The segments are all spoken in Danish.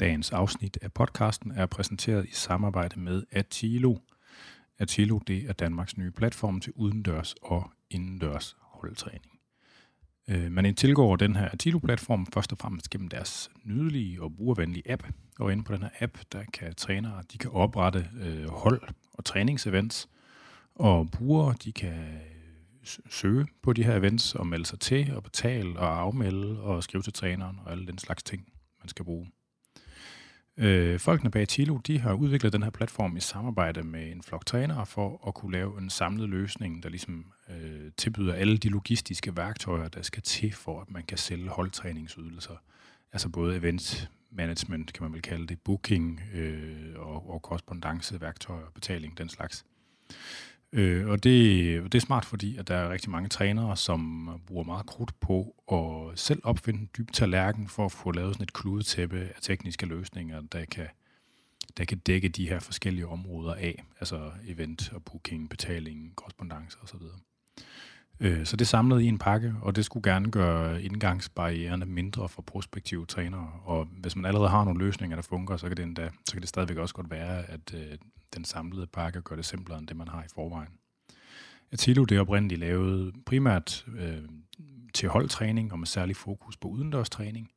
Dagens afsnit af podcasten er præsenteret i samarbejde med Atilo. Atilo det er Danmarks nye platform til udendørs og indendørs holdtræning. Øh, man tilgår den her Atilo-platform først og fremmest gennem deres nydelige og brugervenlige app. Og inde på den her app, der kan trænere de kan oprette øh, hold og træningsevents, og brugere de kan søge på de her events og melde sig til og betale og afmelde og skrive til træneren og alle den slags ting, man skal bruge. Øh, folkene bag Tilo, de har udviklet den her platform i samarbejde med en flok trænere for at kunne lave en samlet løsning, der ligesom øh, tilbyder alle de logistiske værktøjer, der skal til for, at man kan sælge holdtræningsydelser. Altså både event management, kan man vel kalde det, booking øh, og, og korrespondence, værktøjer, betaling, den slags. Øh, og det, det er smart, fordi at der er rigtig mange trænere, som bruger meget krudt på at selv opfinde en dyb tallerken for at få lavet sådan et kludetæppe af tekniske løsninger, der kan, der kan dække de her forskellige områder af, altså event og booking, betaling, korrespondence osv. Øh, så det samlede i en pakke, og det skulle gerne gøre indgangsbarriererne mindre for prospektive trænere. Og hvis man allerede har nogle løsninger, der fungerer, så kan det, endda, så kan det stadigvæk også godt være, at øh, den samlede pakke gør det simplere end det, man har i forvejen. Atilo det er oprindeligt lavet primært øh, til holdtræning og med særlig fokus på udendørstræning.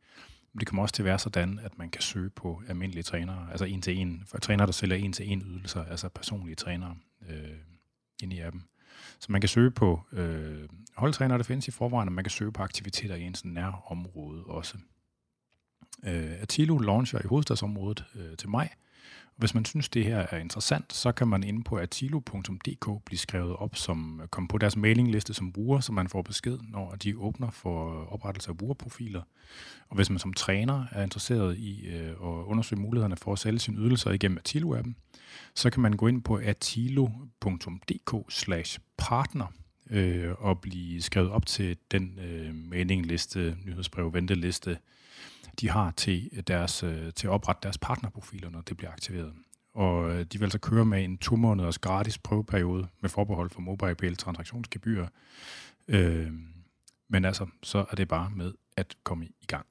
Men det kommer også til at være sådan, at man kan søge på almindelige trænere, altså en til en, for trænere, der sælger en til en ydelser, altså personlige trænere øh, ind i appen. Så man kan søge på øh, holdtrænere, der findes i forvejen, og man kan søge på aktiviteter i ens nær område også. Øh, Atilo launcher i hovedstadsområdet øh, til maj, hvis man synes, det her er interessant, så kan man inde på atilo.dk blive skrevet op som øh, kom på deres mailingliste som bruger, så man får besked, når de åbner for oprettelse af brugerprofiler. Og hvis man som træner er interesseret i øh, at undersøge mulighederne for at sælge sine ydelser igennem Atilo-appen, så kan man gå ind på atilo.dk partner øh, og blive skrevet op til den øh, mailingliste, nyhedsbrev, venteliste, de har til, øh, deres, øh, til at oprette deres partnerprofiler, når det bliver aktiveret. Og øh, de vil altså køre med en to måneders gratis prøveperiode med forbehold for mobile transaktionsgebyr. Øh, men altså, så er det bare med at komme i gang.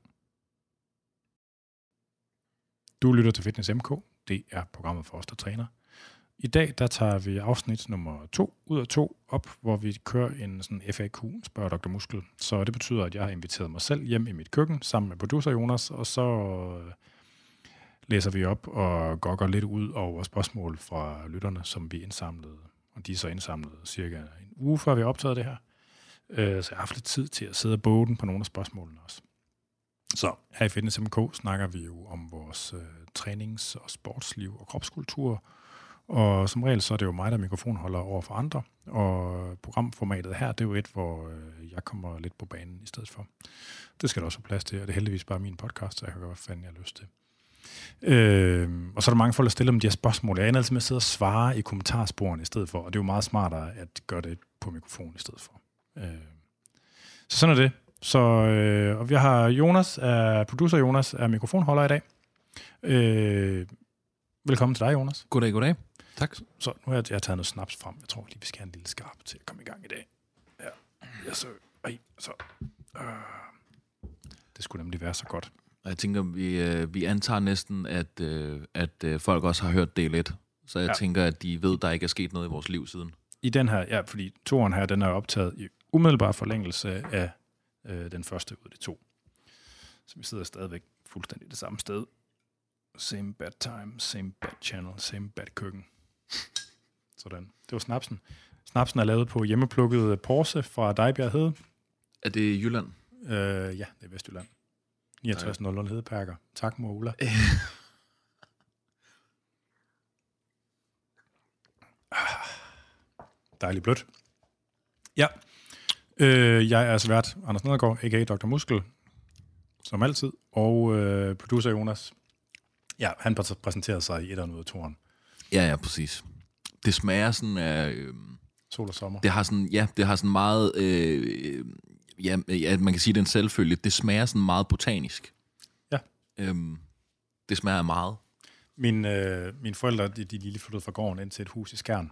Du lytter til Fitness MK. Det er programmet for os, der træner. I dag der tager vi afsnit nummer to ud af to op, hvor vi kører en sådan FAQ, spørger Dr. Muskel. Så det betyder, at jeg har inviteret mig selv hjem i mit køkken sammen med producer Jonas, og så øh, læser vi op og går lidt ud over spørgsmål fra lytterne, som vi indsamlede. Og de er så indsamlet cirka en uge før vi optaget det her. Øh, så jeg har haft lidt tid til at sidde og båden på nogle af spørgsmålene også. Så her i Fitness MK snakker vi jo om vores øh, trænings- og sportsliv og kropskultur, og som regel så er det jo mig, der mikrofonholder over for andre, og programformatet her, det er jo et, hvor øh, jeg kommer lidt på banen i stedet for. Det skal der også have plads til, og det er heldigvis bare min podcast, så jeg kan gøre, hvad fanden jeg har lyst til. Øh, og så er der mange folk, der stiller dem de her spørgsmål. Jeg ender altid med at sidde og svare i kommentarsporene i stedet for, og det er jo meget smartere at gøre det på mikrofon i stedet for. Øh, så sådan er det. Så, øh, og vi har Jonas, er, producer Jonas, er mikrofonholder i dag. Øh, velkommen til dig, Jonas. Goddag, goddag. Tak. Så nu har jeg, jeg har taget noget snaps frem. Jeg tror lige, vi skal have en lille skarp til at komme i gang i dag. Ja, ja så, ej, så. Øh. Det skulle nemlig være så godt. Jeg tænker, vi, øh, vi antager næsten, at, øh, at øh, folk også har hørt del 1. Så jeg ja. tænker, at de ved, der ikke er sket noget i vores liv siden. I den her, ja, fordi toren her, den er optaget i umiddelbar forlængelse af øh, den første ud af de to. Så vi sidder stadigvæk fuldstændig det samme sted. Same bad time, same bad channel, same bad køkken. Sådan. Det var snapsen. Snapsen er lavet på hjemmeplukket Porse fra Dejbjerg Hede. Er det Jylland? Øh, ja, det er Vestjylland. 6900 Hedeperker. Tak, mor Ulla. Dejligt blødt. Ja. Øh, jeg er svært Anders Nedergaard, a.k.a. Dr. Muskel, som altid, og øh, producer Jonas. Ja, han præsenterede sig i et eller andet Ja, ja, præcis. Det smager sådan af... Øh, Sol og sommer. Det har sådan, ja, det har sådan meget... Øh, ja, ja, man kan sige, det er en selvfølge. Det smager sådan meget botanisk. Ja. Øhm, det smager meget. Min, øh, mine forældre, de, de lige flyttede fra gården ind til et hus i Skjern.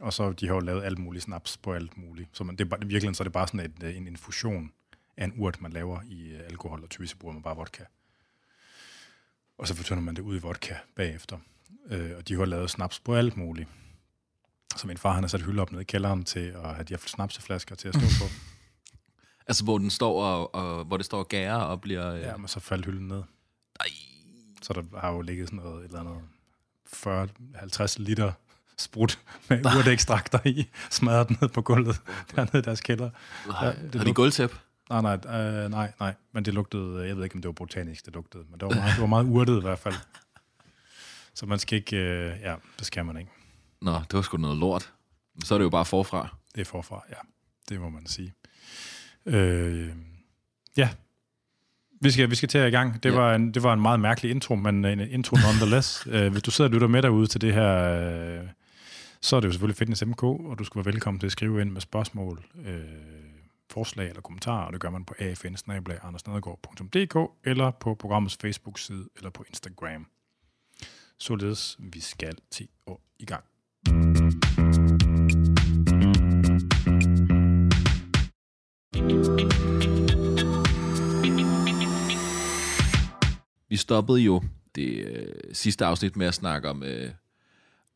Og så de har jo lavet alt muligt snaps på alt muligt. Så man, det er virkelig så er det bare sådan et, en infusion af en urt, man laver i alkohol, og typisk bruger man bare vodka. Og så fortynder man det ud i vodka bagefter. Øh, og de har lavet snaps på alt muligt. Så min far han har sat hylde op nede i kælderen til at have de her snapseflasker til at stå på. Altså, hvor den står og, og hvor det står og gærer og bliver... Øh... Ja, men så faldt hylden ned. Ej. Så der har jo ligget sådan noget, et eller andet 40-50 liter sprut med urteekstrakter i, smadret ned på gulvet dernede i deres kælder. Ja, det har de gulvtæp? Nej, nej, øh, nej, nej, men det lugtede, jeg ved ikke, om det var botanisk, det lugtede, men det var meget, det var meget urtet i hvert fald. Så man skal ikke, øh, ja, det skal man ikke. Nå, det var sgu noget lort. Så er det jo bare forfra. Det er forfra, ja. Det må man sige. Øh, ja, vi skal, vi skal til i gang. Det, ja. var en, det var en meget mærkelig intro, men en intro nonetheless. øh, hvis du sidder og lytter med derude til det her, øh, så er det jo selvfølgelig Fitness MK, og du skal være velkommen til at skrive ind med spørgsmål, øh, forslag eller kommentarer, og det gør man på afn eller på programmets Facebook-side, eller på Instagram. Således, vi skal til at i gang. Vi stoppede jo det øh, sidste afsnit med at snakke om, øh,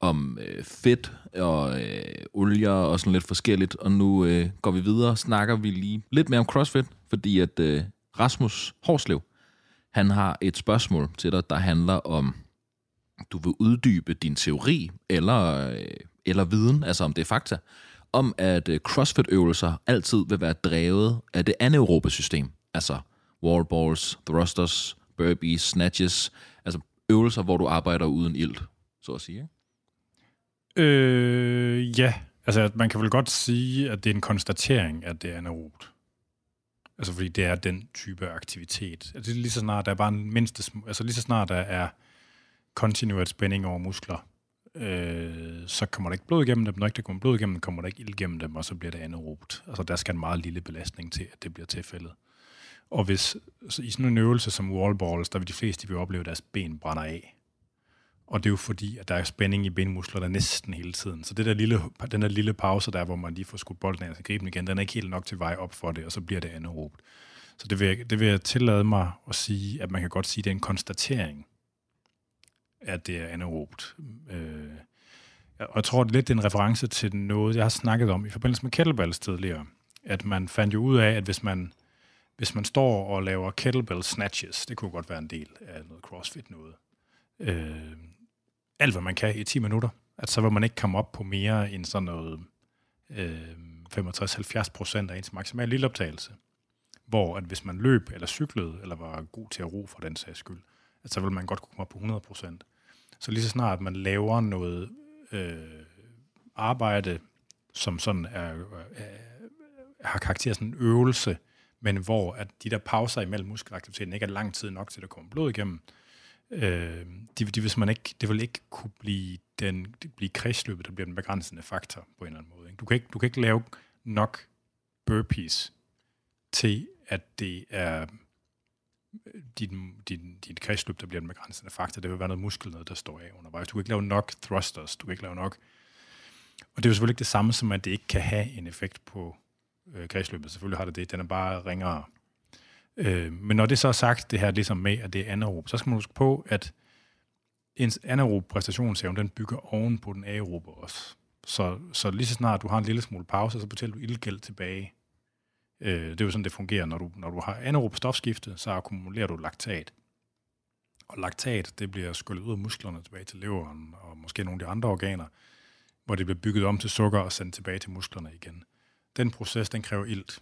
om øh, fedt og øh, olier og sådan lidt forskelligt, og nu øh, går vi videre snakker vi lige lidt mere om CrossFit, fordi at øh, Rasmus Horslev, han har et spørgsmål til dig, der handler om, du vil uddybe din teori eller, øh, eller viden, altså om det er fakta, om at øh, CrossFit-øvelser altid vil være drevet af det anaerobe system, altså wall balls, thrusters, burpees, snatches, altså øvelser, hvor du arbejder uden ilt, så at sige. Ikke? Øh, ja, altså man kan vel godt sige, at det er en konstatering, at det er anaerobt. Altså fordi det er den type aktivitet. Altså lige så snart der er bare en mindste, altså lige så snart der er kontinuert spænding over muskler, øh, så kommer der ikke blod igennem dem. Når ikke der kommer blod igennem dem, kommer der ikke ild igennem dem, og så bliver det anaerobt. Altså der skal en meget lille belastning til, at det bliver tilfældet. Og hvis så i sådan en øvelse som wallballs, der vil de fleste vil opleve, at deres ben brænder af. Og det er jo fordi, at der er spænding i benmusklerne næsten hele tiden. Så det der lille, den der lille pause der, hvor man lige får skudt bolden af og gribe den igen, den er ikke helt nok til vej op for det, og så bliver det anaerobt. Så det vil, det vil jeg tillade mig at sige, at man kan godt sige, at det er en konstatering, at det er anaerobt. Øh, og jeg tror, det er lidt en reference til noget, jeg har snakket om i forbindelse med kettlebells tidligere. At man fandt jo ud af, at hvis man hvis man står og laver kettlebell snatches, det kunne godt være en del af noget crossfit noget, øh, alt hvad man kan i 10 minutter, at så vil man ikke komme op på mere end sådan noget øh, 65-70 procent af ens maksimale lilleoptagelse. Hvor at hvis man løb eller cyklede, eller var god til at ro for den sags skyld, at så vil man godt kunne komme op på 100 procent. Så lige så snart man laver noget øh, arbejde, som sådan er, er, har karakter sådan en øvelse, men hvor at de der pauser imellem muskelaktiviteten ikke er lang tid nok til, at der kommer blod igennem, øh, de, de, hvis man ikke, det vil ikke kunne blive, den, blive kredsløbet, der bliver den begrænsende faktor på en eller anden måde. Ikke? Du, kan ikke, du kan ikke lave nok burpees til, at det er din, din, din kredsløb, der bliver den begrænsende faktor. Det vil være noget muskel, noget, der står af undervejs. Du kan ikke lave nok thrusters, du kan ikke lave nok... Og det er jo selvfølgelig ikke det samme som, at det ikke kan have en effekt på øh, kredsløbet. Selvfølgelig har det det. Den er bare ringere. Øh, men når det så er sagt, det her ligesom med, at det er anaerob, så skal man huske på, at ens anaerob præstationsevne, den bygger oven på den aerobe også. Så, så lige så snart du har en lille smule pause, så betaler du ildgæld tilbage. Øh, det er jo sådan, det fungerer. Når du, når du har anaerob stofskifte, så akkumulerer du laktat. Og laktat, det bliver skyllet ud af musklerne tilbage til leveren og måske nogle af de andre organer, hvor det bliver bygget om til sukker og sendt tilbage til musklerne igen den proces, den kræver ilt.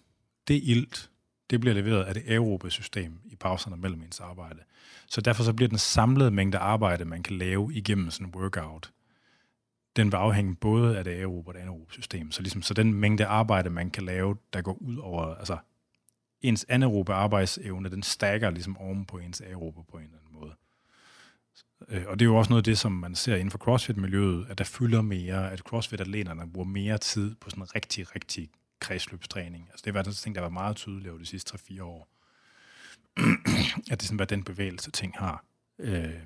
Det ilt, det bliver leveret af det aerobe system i pauserne mellem ens arbejde. Så derfor så bliver den samlede mængde arbejde, man kan lave igennem sådan en workout, den vil afhænge både af det aerobe og det anaerobe system. Så, ligesom, så den mængde arbejde, man kan lave, der går ud over, altså ens anaerobe arbejdsevne, den stakker ligesom oven på ens aerobe på en eller anden måde. Øh, og det er jo også noget af det, som man ser inden for CrossFit-miljøet, at der fylder mere, at CrossFit-atleterne bruger mere tid på sådan en rigtig, rigtig kredsløbstræning. Altså det var den ting, der var meget tydeligt over de sidste 3-4 år. at det sådan, hvad den bevægelse ting har. Øh,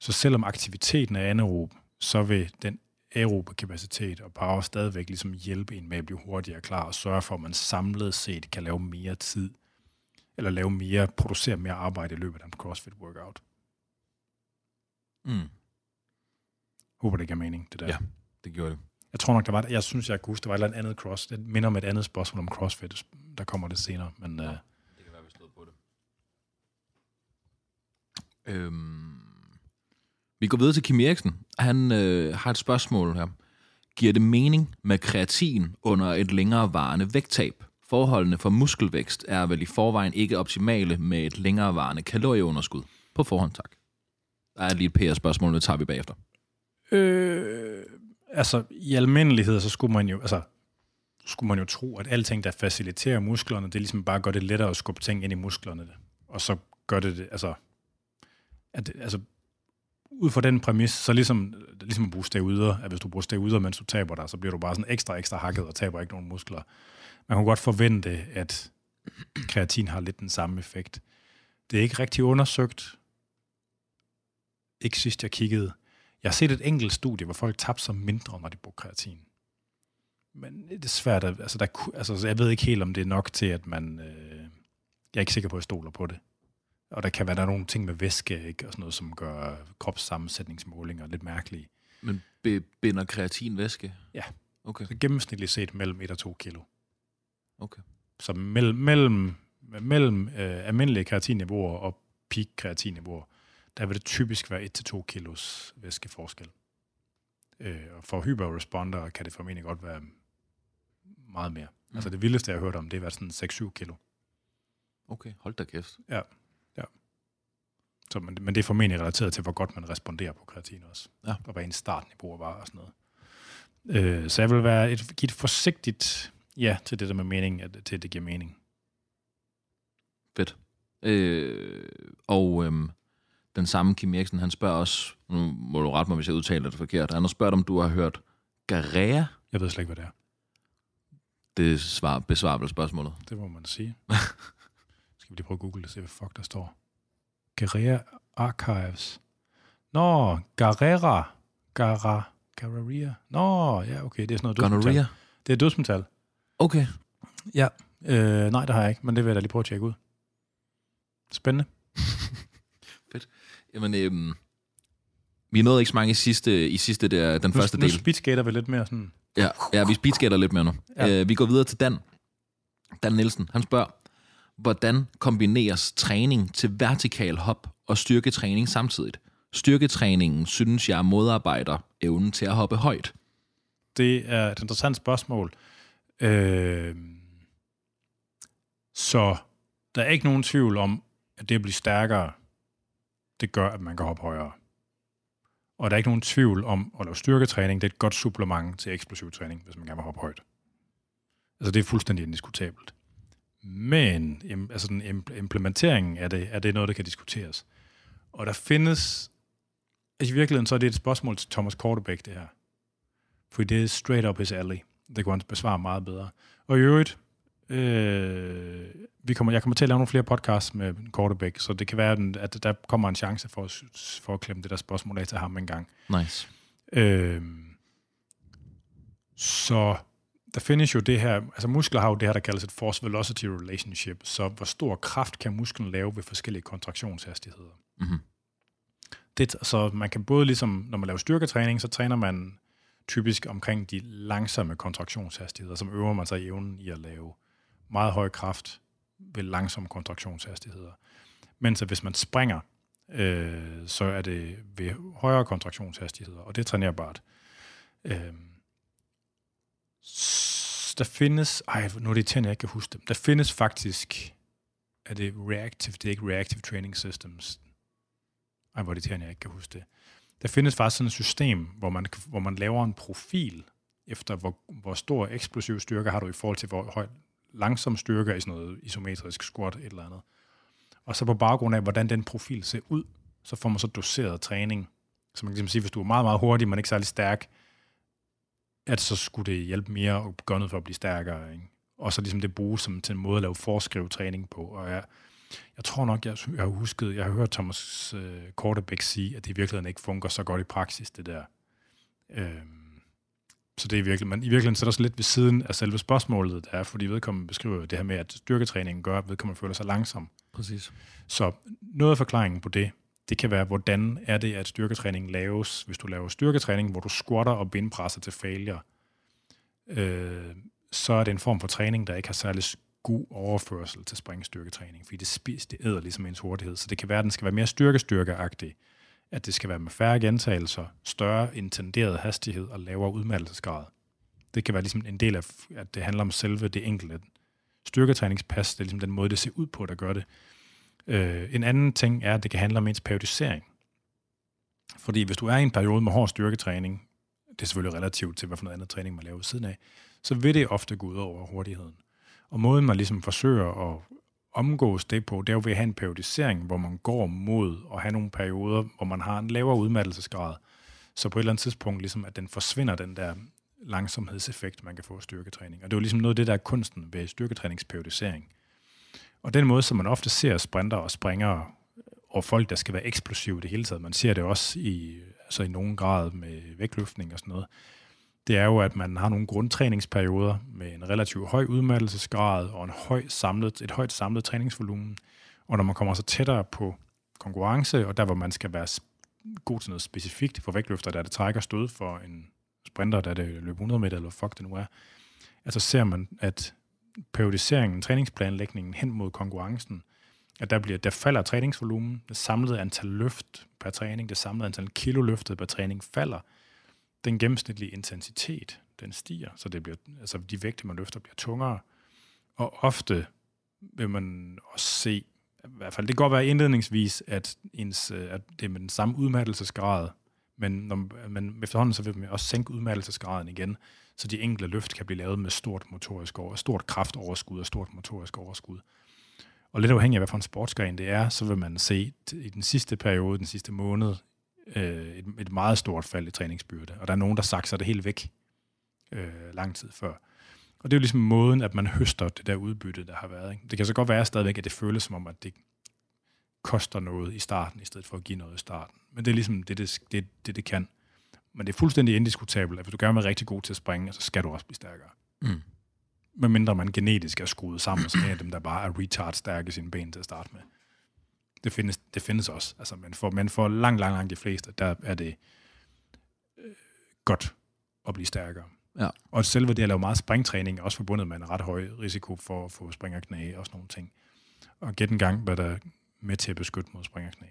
så selvom aktiviteten er anaerob, så vil den aerobe kapacitet og power stadigvæk ligesom hjælpe en med at blive hurtigere klar og sørge for, at man samlet set kan lave mere tid, eller lave mere, producere mere arbejde i løbet af en CrossFit workout. Mm. Håber, det giver mening, det der. Ja. Det gjorde det. Jeg tror nok, der var, jeg synes, jeg kunne huske, der var et eller andet cross. Det minder om et andet spørgsmål om CrossFit. Der kommer det senere, men... Ja. Uh, Det kan være, vi stod på det. Øhm, vi går videre til Kim Eriksen. Han øh, har et spørgsmål her. Giver det mening med kreatin under et længere varende vægttab? Forholdene for muskelvækst er vel i forvejen ikke optimale med et længere varende kalorieunderskud. På forhånd, tak. Der er lige et PR-spørgsmål, det tager vi bagefter. Øh, altså, i almindelighed, så skulle man jo, altså, skulle man jo tro, at alting, der faciliterer musklerne, det ligesom bare gør det lettere at skubbe ting ind i musklerne. Og så gør det det, altså, at, altså ud fra den præmis, så ligesom, ligesom at bruge steroider, at hvis du bruger steroider, mens du taber dig, så bliver du bare sådan ekstra, ekstra hakket og taber ikke nogen muskler. Man kunne godt forvente, at kreatin har lidt den samme effekt. Det er ikke rigtig undersøgt. Ikke sidst jeg kiggede. Jeg har set et enkelt studie, hvor folk tabte sig mindre, når de brugte kreatin. Men det er svært at, altså, der, altså, jeg ved ikke helt, om det er nok til, at man, øh, jeg er ikke sikker på, at jeg stoler på det. Og der kan være der er nogle ting med væske, ikke, og sådan noget, som gør kropssammensætningsmålinger lidt mærkelige. Men be- binder kreatin væske? Ja. Okay, Så gennemsnitligt set mellem 1 og 2 kilo. okay. Så mellem, mellem, mellem øh, almindelige kreatinniveauer og peak kreatinniveauer, der vil det typisk være 1-2 kilos væskeforskel. Øh, og for hyperresponder kan det formentlig godt være meget mere. Mm. Altså det vildeste, jeg har hørt om, det har været sådan 6-7 kilo. Okay, hold da kæft. Så, men, men det er formentlig relateret til, hvor godt man responderer på kreatin også. Ja. Og hvad en startniveau var og sådan noget. Øh, så jeg vil være et, give et forsigtigt ja til det der med mening, at, til at det giver mening. Fedt. Øh, og øhm, den samme Kim Eriksen, han spørger også, nu må du rette mig, hvis jeg udtaler det forkert, han har spurgt, om du har hørt Garea. Jeg ved slet ikke, hvad det er. Det svar, besvarer vel spørgsmålet. Det må man sige. Skal vi lige prøve at google det, se hvad fuck der står. Guerrera Archives. Nå, Guerrera. Gara, Guerrera. Nå, ja, okay, det er sådan noget dødsmetal. Gonorrhea. Det er dødsmetal. Okay. Ja. Øh, nej, det har jeg ikke, men det vil jeg da lige prøve at tjekke ud. Spændende. Jamen, øhm, vi nåede ikke så mange i sidste, i sidste der, den første nu, nu del. speedskater vi lidt mere sådan. Ja, ja vi speedskater lidt mere nu. Ja. Øh, vi går videre til Dan. Dan Nielsen. Han spørger, hvordan kombineres træning til vertikal hop og styrketræning samtidig? Styrketræningen synes jeg modarbejder evnen til at hoppe højt. Det er et interessant spørgsmål. Øh, så der er ikke nogen tvivl om, at det at blive stærkere, det gør, at man kan hoppe højere. Og der er ikke nogen tvivl om, at lave styrketræning, det er et godt supplement til eksplosiv træning, hvis man gerne vil hoppe højt. Altså det er fuldstændig indiskutabelt. Men im- altså den im- implementeringen af det, er det noget, der kan diskuteres. Og der findes, altså i virkeligheden så er det et spørgsmål til Thomas Kortebæk, det her. For det er straight up his alley. Det kunne han besvare meget bedre. Og i øvrigt, øh, vi kommer, jeg kommer til at lave nogle flere podcasts med Kortebæk, så det kan være, at der kommer en chance for, at- for at klemme det der spørgsmål af til ham en gang. Nice. Øh, så der findes jo det her, altså muskler har jo det her, der kaldes et force-velocity relationship, så hvor stor kraft kan musklen lave ved forskellige kontraktionshastigheder. Mhm. Det, så man kan både ligesom, når man laver styrketræning, så træner man typisk omkring de langsomme kontraktionshastigheder, som øver man sig i evnen i at lave meget høj kraft ved langsomme kontraktionshastigheder. Mens at hvis man springer, øh, så er det ved højere kontraktionshastigheder, og det er trænerbart. Øh, der findes, ej, nu er det tænder, jeg ikke kan huske dem. Der findes faktisk, er det reactive, det er ikke reactive training systems. Ej, hvor er det tænder, jeg ikke kan huske det. Der findes faktisk sådan et system, hvor man, hvor man laver en profil efter, hvor, hvor stor eksplosiv styrke har du i forhold til, hvor høj langsom styrke i sådan noget isometrisk squat, et eller andet. Og så på baggrund af, hvordan den profil ser ud, så får man så doseret træning. Så man kan ligesom sige, hvis du er meget, meget hurtig, men ikke særlig stærk, at så skulle det hjælpe mere at gøre noget for at blive stærkere. Ikke? Og så ligesom det bruges som til en måde at lave forskrevet træning på. Og jeg, jeg tror nok, jeg, jeg har husket, jeg har hørt Thomas øh, Kortebæk sige, at det i virkeligheden ikke fungerer så godt i praksis, det der. Øhm, så det er virkelig, men i virkeligheden så er der så lidt ved siden af selve spørgsmålet, der er, fordi vedkommende beskriver det her med, at styrketræningen gør, at vedkommende føler sig langsom. Præcis. Så noget af forklaringen på det, det kan være, hvordan er det, at styrketræning laves, hvis du laver styrketræning, hvor du squatter og bindpresser til failure, øh, så er det en form for træning, der ikke har særlig god overførsel til springstyrketræning, fordi det, spis, det æder ligesom ens hurtighed. Så det kan være, at den skal være mere styrkestyrkeagtig, at det skal være med færre gentagelser, større intenderet hastighed og lavere udmattelsesgrad. Det kan være ligesom en del af, at det handler om selve det enkelte styrketræningspas. Det er ligesom den måde, det ser ud på, der gør det. Øh, en anden ting er, at det kan handle om ens periodisering. Fordi hvis du er i en periode med hård styrketræning, det er selvfølgelig relativt til, hvad for noget andet træning man laver ved siden af, så vil det ofte gå ud over hurtigheden. Og måden, man ligesom forsøger at omgås det på, det er jo ved at have en periodisering, hvor man går mod at have nogle perioder, hvor man har en lavere udmattelsesgrad. Så på et eller andet tidspunkt, ligesom, at den forsvinder, den der langsomhedseffekt, man kan få af styrketræning. Og det er jo ligesom noget af det, der er kunsten ved styrketræningsperiodisering. Og den måde, som man ofte ser sprinter og springere og folk, der skal være eksplosive det hele taget, man ser det også i, altså i nogen grad med vægtløftning og sådan noget, det er jo, at man har nogle grundtræningsperioder med en relativt høj udmattelsesgrad og en høj samlet, et højt samlet træningsvolumen. Og når man kommer så tættere på konkurrence, og der hvor man skal være god til noget specifikt for vægtløfter, der det trækker stød for en sprinter, der det løb 100 meter, eller fuck det nu er, altså ser man, at periodiseringen, træningsplanlægningen hen mod konkurrencen, at der, bliver, der falder træningsvolumen, det samlede antal løft per træning, det samlede antal kilo løftet per træning falder, den gennemsnitlige intensitet, den stiger, så det bliver, altså de vægte, man løfter, bliver tungere. Og ofte vil man også se, i hvert fald det kan godt være indledningsvis, at, ens, øh, at det med den samme udmattelsesgrad, men, når, men efterhånden så vil man også sænke udmattelsesgraden igen, så de enkelte løft kan blive lavet med stort motorisk over, stort kraftoverskud og stort motorisk overskud. Og lidt afhængig af, hvad for en sportsgren det er, så vil man se i den sidste periode, den sidste måned, øh, et, et meget stort fald i træningsbyrde. Og der er nogen, der sakser det helt væk øh, lang tid før. Og det er jo ligesom måden, at man høster det der udbytte, der har været. Ikke? Det kan så godt være stadigvæk, at det føles som om, at det koster noget i starten, i stedet for at give noget i starten. Men det er ligesom det, det, det, det, det kan. Men det er fuldstændig indiskutabelt, at hvis du gerne vil være rigtig god til at springe, så skal du også blive stærkere. Mm. Medmindre man genetisk er skruet sammen som en af dem, der bare er retard stærke i sine ben til at starte med. Det findes, det findes også. Altså, men, for, men for langt, langt, langt de fleste, der er det øh, godt at blive stærkere. Ja. Og selve det at lave meget springtræning er også forbundet med en ret høj risiko for at få springerknæ og sådan nogle ting. Og gæt en gang, hvad der er med til at beskytte mod springerknæ.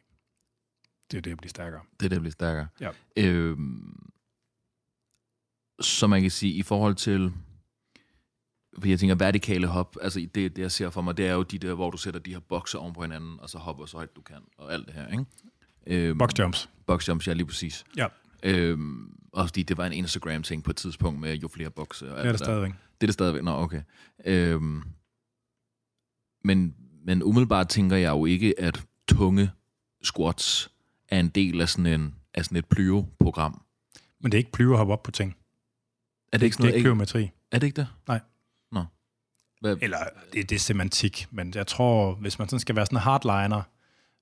Det er det at blive stærkere. Det er det at blive stærkere. Ja. Øhm, så man kan sige, i forhold til fordi jeg tænker, vertikale hop, altså det, det jeg ser for mig, det er jo de der, hvor du sætter de her bokser oven på hinanden, og så hopper så højt du kan, og alt det her, ikke? Øhm, box jumps. Box jumps, ja, lige præcis. Ja. Øhm, og fordi det var en Instagram-ting på et tidspunkt med jo flere bokse. Og alt det er det stadigvæk. Det er det stadigvæk, nå, okay. Øhm, men, men umiddelbart tænker jeg jo ikke, at tunge squats er en del af sådan, en, af sådan et plyo-program. Men det er ikke plyo at hoppe op på ting. Er det, det ikke sådan noget? Det er ikke geometri. Er det ikke det? Nej. Hvad? Eller det, det er semantik, men jeg tror, hvis man sådan skal være sådan en hardliner,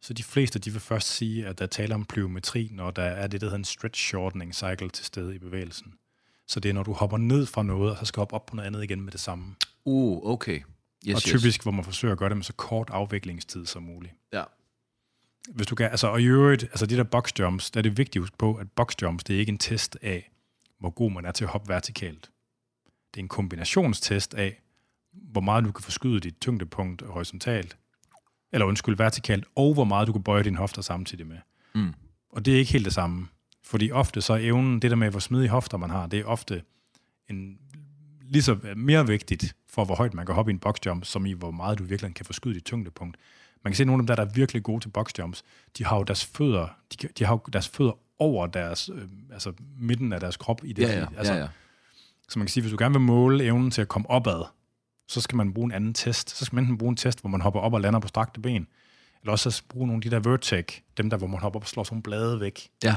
så de fleste de vil først sige, at der taler om plyometri, når der er det, der hedder en stretch shortening cycle til stede i bevægelsen. Så det er, når du hopper ned fra noget, og så skal hoppe op på noget andet igen med det samme. Uh, okay. Yes, og typisk, yes. hvor man forsøger at gøre det med så kort afviklingstid som muligt. Ja. Hvis du kan, altså, og i øvrigt, altså de der box jumps, der er det vigtigt at huske på, at box jumps, det er ikke en test af, hvor god man er til at hoppe vertikalt. Det er en kombinationstest af, hvor meget du kan forskyde dit tyngdepunkt horisontalt, eller undskyld, vertikalt, og hvor meget du kan bøje dine hofter samtidig med. Mm. Og det er ikke helt det samme. Fordi ofte så er evnen, det der med, hvor smidige hofter man har, det er ofte en, lige så mere vigtigt for, hvor højt man kan hoppe i en boxjump, som i, hvor meget du virkelig kan forskyde dit tyngdepunkt. Man kan se, nogle af dem, der, der er virkelig gode til boxjumps, de har jo deres fødder, de, de har jo deres fødder over deres, øh, altså midten af deres krop i det. Ja, ja, altså, ja, ja. Så man kan sige, hvis du gerne vil måle evnen til at komme opad, så skal man bruge en anden test. Så skal man enten bruge en test, hvor man hopper op og lander på strakte ben, eller også så bruge nogle af de der vertec, dem der, hvor man hopper op og slår sådan nogle blade væk. Ja.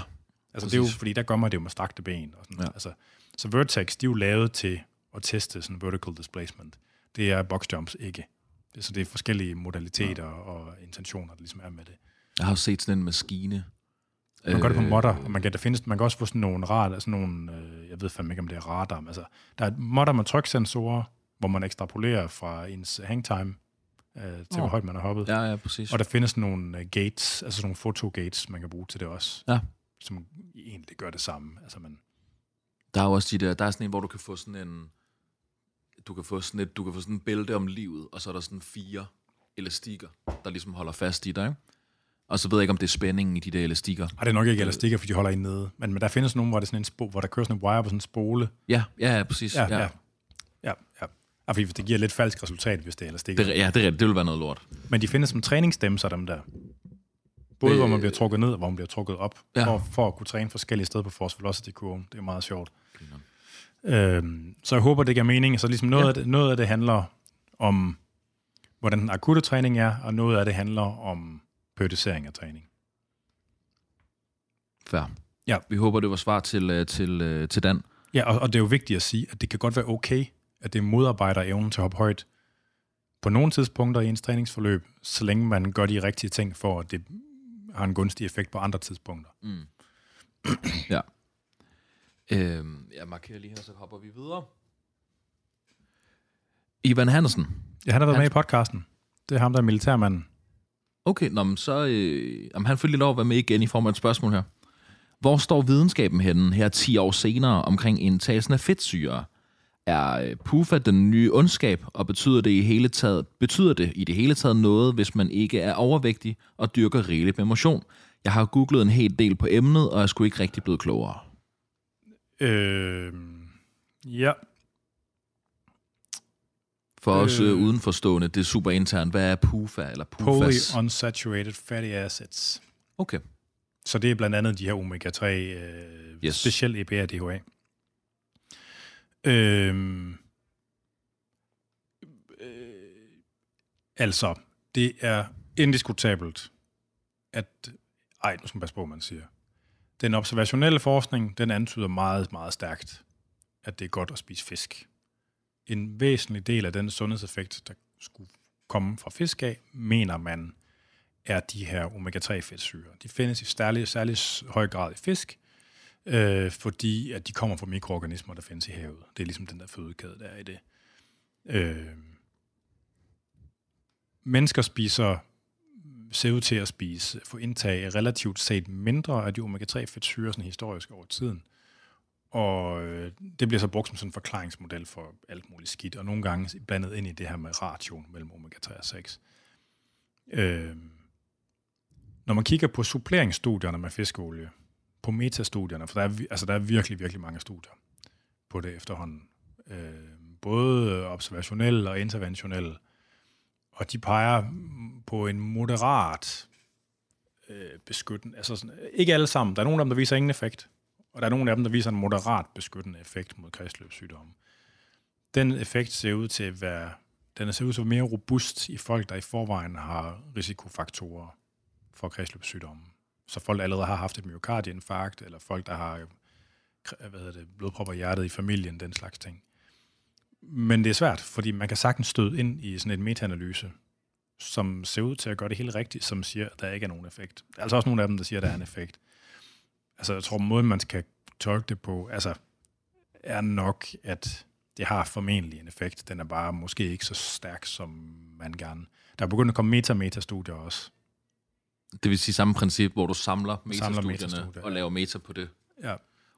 Altså præcis. det er jo, fordi der gør man det jo med strakte ben. Og sådan. Ja. Altså, så vertex, de er jo lavet til at teste sådan vertical displacement. Det er box jumps ikke. Så det er forskellige modaliteter ja. og intentioner, der ligesom er med det. Jeg har jo set sådan en maskine. Man gør det på modder, og man kan, der findes, man kan også få sådan nogle radar, sådan nogle, øh, jeg ved fandme ikke, om det er radar, men altså, der er modder med tryksensorer, hvor man ekstrapolerer fra ens hangtime, øh, til hvor Nå. højt man har hoppet. Ja, ja, præcis. Og der findes nogle uh, gates, altså nogle fotogates, man kan bruge til det også. Ja. Som egentlig gør det samme. Altså man, Der er jo også de der, der er sådan en, hvor du kan få sådan en, du kan få sådan et, du kan få sådan en bælte om livet, og så er der sådan fire elastikker, der ligesom holder fast i dig. ikke? Og så ved jeg ikke, om det er spændingen i de der elastikker. ej, det er nok ikke elastikker, for de holder en nede. Men, men der findes nogle, hvor, det er sådan en spo, hvor der kører sådan en wire på sådan en spole. Ja, ja, ja præcis. Ja, ja. ja. ja, ja. Ja, fordi det giver lidt falsk resultat, hvis det er elastikker. Det, ja, det er. Det vil være noget lort. Men de findes som træningsdemser, dem der. Både Øh. hvor man bliver trukket ned, og hvor man bliver trukket op, Ja. for, for at kunne træne forskellige steder på Force Velocity-kurven. Det er meget sjovt. Øhm, så jeg håber, det giver mening. Så ligesom noget, Ja. af det, noget af det handler om, hvordan den akutte træning er, og noget af det handler om periodisering af træning. Fair. Ja. Vi håber, det var svar til, øh, til, øh, til Dan. Ja, og, og det er jo vigtigt at sige, at det kan godt være okay, at det modarbejder evnen til at hoppe højt på nogle tidspunkter i ens træningsforløb, så længe man gør de rigtige ting for, at det har en gunstig effekt på andre tidspunkter. Mm. ja. Øhm, jeg markerer lige her, så hopper vi videre. Ivan Hansen. Ja, han har været Han- med i podcasten. Det er ham, der er militærmanden. Okay, nå, men så... Øh, jamen, han får lige lov at være med igen i form af et spørgsmål her. Hvor står videnskaben henne her 10 år senere omkring indtagelsen af fedtsyre? Er øh, PUFA den nye ondskab, og betyder det, i hele taget, betyder det i det hele taget noget, hvis man ikke er overvægtig og dyrker rigeligt med motion? Jeg har googlet en hel del på emnet, og er sgu ikke rigtig blevet klogere. Øh, ja, For os øh, Øh. udenforstående, det er super internt. Hvad er PUFA eller PUFAS? polyunsaturated fatty acids. Okay. Så det er blandt andet de her omega-3, øh, Yes. specielt EPA og DHA. Øhm, øh, altså, det er indiskutabelt, at... Ej, nu skal man passe på, hvad man siger. Den observationelle forskning, den antyder meget, meget stærkt, at det er godt at spise fisk. En væsentlig del af den sundhedseffekt, der skulle komme fra fisk af, mener man, er de her omega-3-fedtsyrer. De findes i særlig, særlig høj grad i fisk, øh, fordi at de kommer fra mikroorganismer, der findes i havet. Det er ligesom den der fødekæde, der er i det. Øh, mennesker spiser, ser ud til at spise, få indtag relativt set mindre af de omega-3-fedtsyrer sådan historisk over tiden. Og øh, det bliver så brugt som sådan en forklaringsmodel for alt muligt skidt, og nogle gange blandet ind i det her med ration mellem omega-3 og 6. Øh, når man kigger på suppleringsstudierne med fiskeolie, på metastudierne, for der er, altså der er virkelig, virkelig mange studier på det efterhånden. Øh, både observationelle og interventionelle. Og de peger på en moderat øh, beskyttende, altså sådan, ikke alle sammen. Der er nogle af dem, der viser ingen effekt, og der er nogle af dem, der viser en moderat beskyttende effekt mod kredsløbssygdomme. Den effekt ser ud til at være, den ser ud til at være mere robust i folk, der i forvejen har risikofaktorer for kredsløbssygdomme. Så folk, der allerede har haft et myokardieinfarkt, eller folk, der har hvad hedder det, blodpropper i hjertet i familien, den slags ting. Men det er svært, fordi man kan sagtens støde ind i sådan et metaanalyse, som ser ud til at gøre det helt rigtigt, som siger, at der ikke er nogen effekt. Der er altså også nogle af dem, der siger, at der er en effekt. Altså, jeg tror, måden, man skal tolke det på, altså, er nok, at det har formentlig en effekt. Den er bare måske ikke så stærk, som man gerne... Der er begyndt at komme meta-meta-studier også. Det vil sige samme princip, hvor du samler Samler metastudierne metastudier, og laver meta på det. Ja,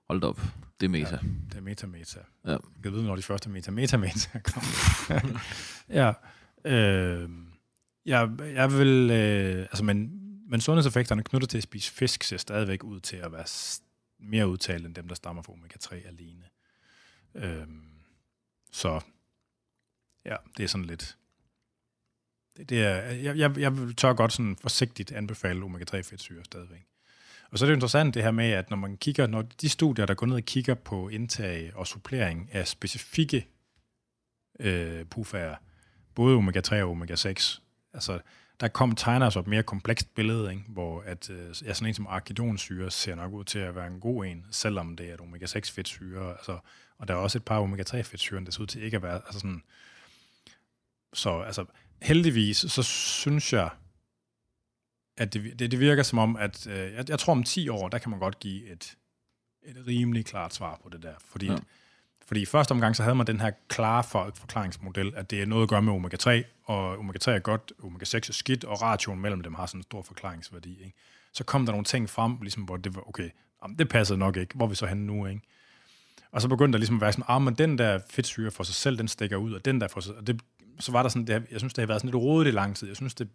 Hold da op. Det er meta. det er meta-meta. Ja. Jeg kan vide, når de første meta-meta-meta kommer. ja. Øh, jeg, jeg vil... Øh, altså, men, men sundhedseffekterne knyttet til at spise fisk ser stadigvæk ud til at være mere udtalt end dem, der stammer fra omega-3 alene. Øh, så ja, det er sådan lidt... Det, det er, jeg, jeg, jeg vil tør godt sådan forsigtigt anbefale omega-3-fedtsyre stadigvæk. Og så er det jo interessant det her med, at når man kigger, når de studier, der går ned og kigger på indtag og supplering af specifikke øh, pufaer, både omega-3 og omega-6, altså der kom tegner sig et mere komplekst billede, ikke? hvor at, øh, ja, sådan en som arachidonsyre ser nok ud til at være en god en, selvom det er et omega-6-fedtsyre, altså, og der er også et par omega-3-fedtsyre, der ser ud til ikke at være, altså sådan, så altså, heldigvis, så synes jeg, at det, det, det virker som om, at øh, jeg, jeg tror om 10 år, der kan man godt give et, et rimelig klart svar på det der. Fordi Ja. Fordi i første omgang, så havde man den her klare for, forklaringsmodel, at det er noget at gøre med omega-3, og omega-3 er godt, omega-6 er skidt, og ratioen mellem dem har sådan en stor forklaringsværdi. Ikke? Så kom der nogle ting frem, ligesom, hvor det var, okay, jamen, det passede nok ikke, hvor er vi så henne nu, ikke? Og så begyndte der ligesom at være sådan, ah, men den der fedtsyre for sig selv, den stikker ud, og den der for sig, og det, så var der sådan, det, jeg synes, det har været sådan lidt rodet i lang tid. Jeg synes, det,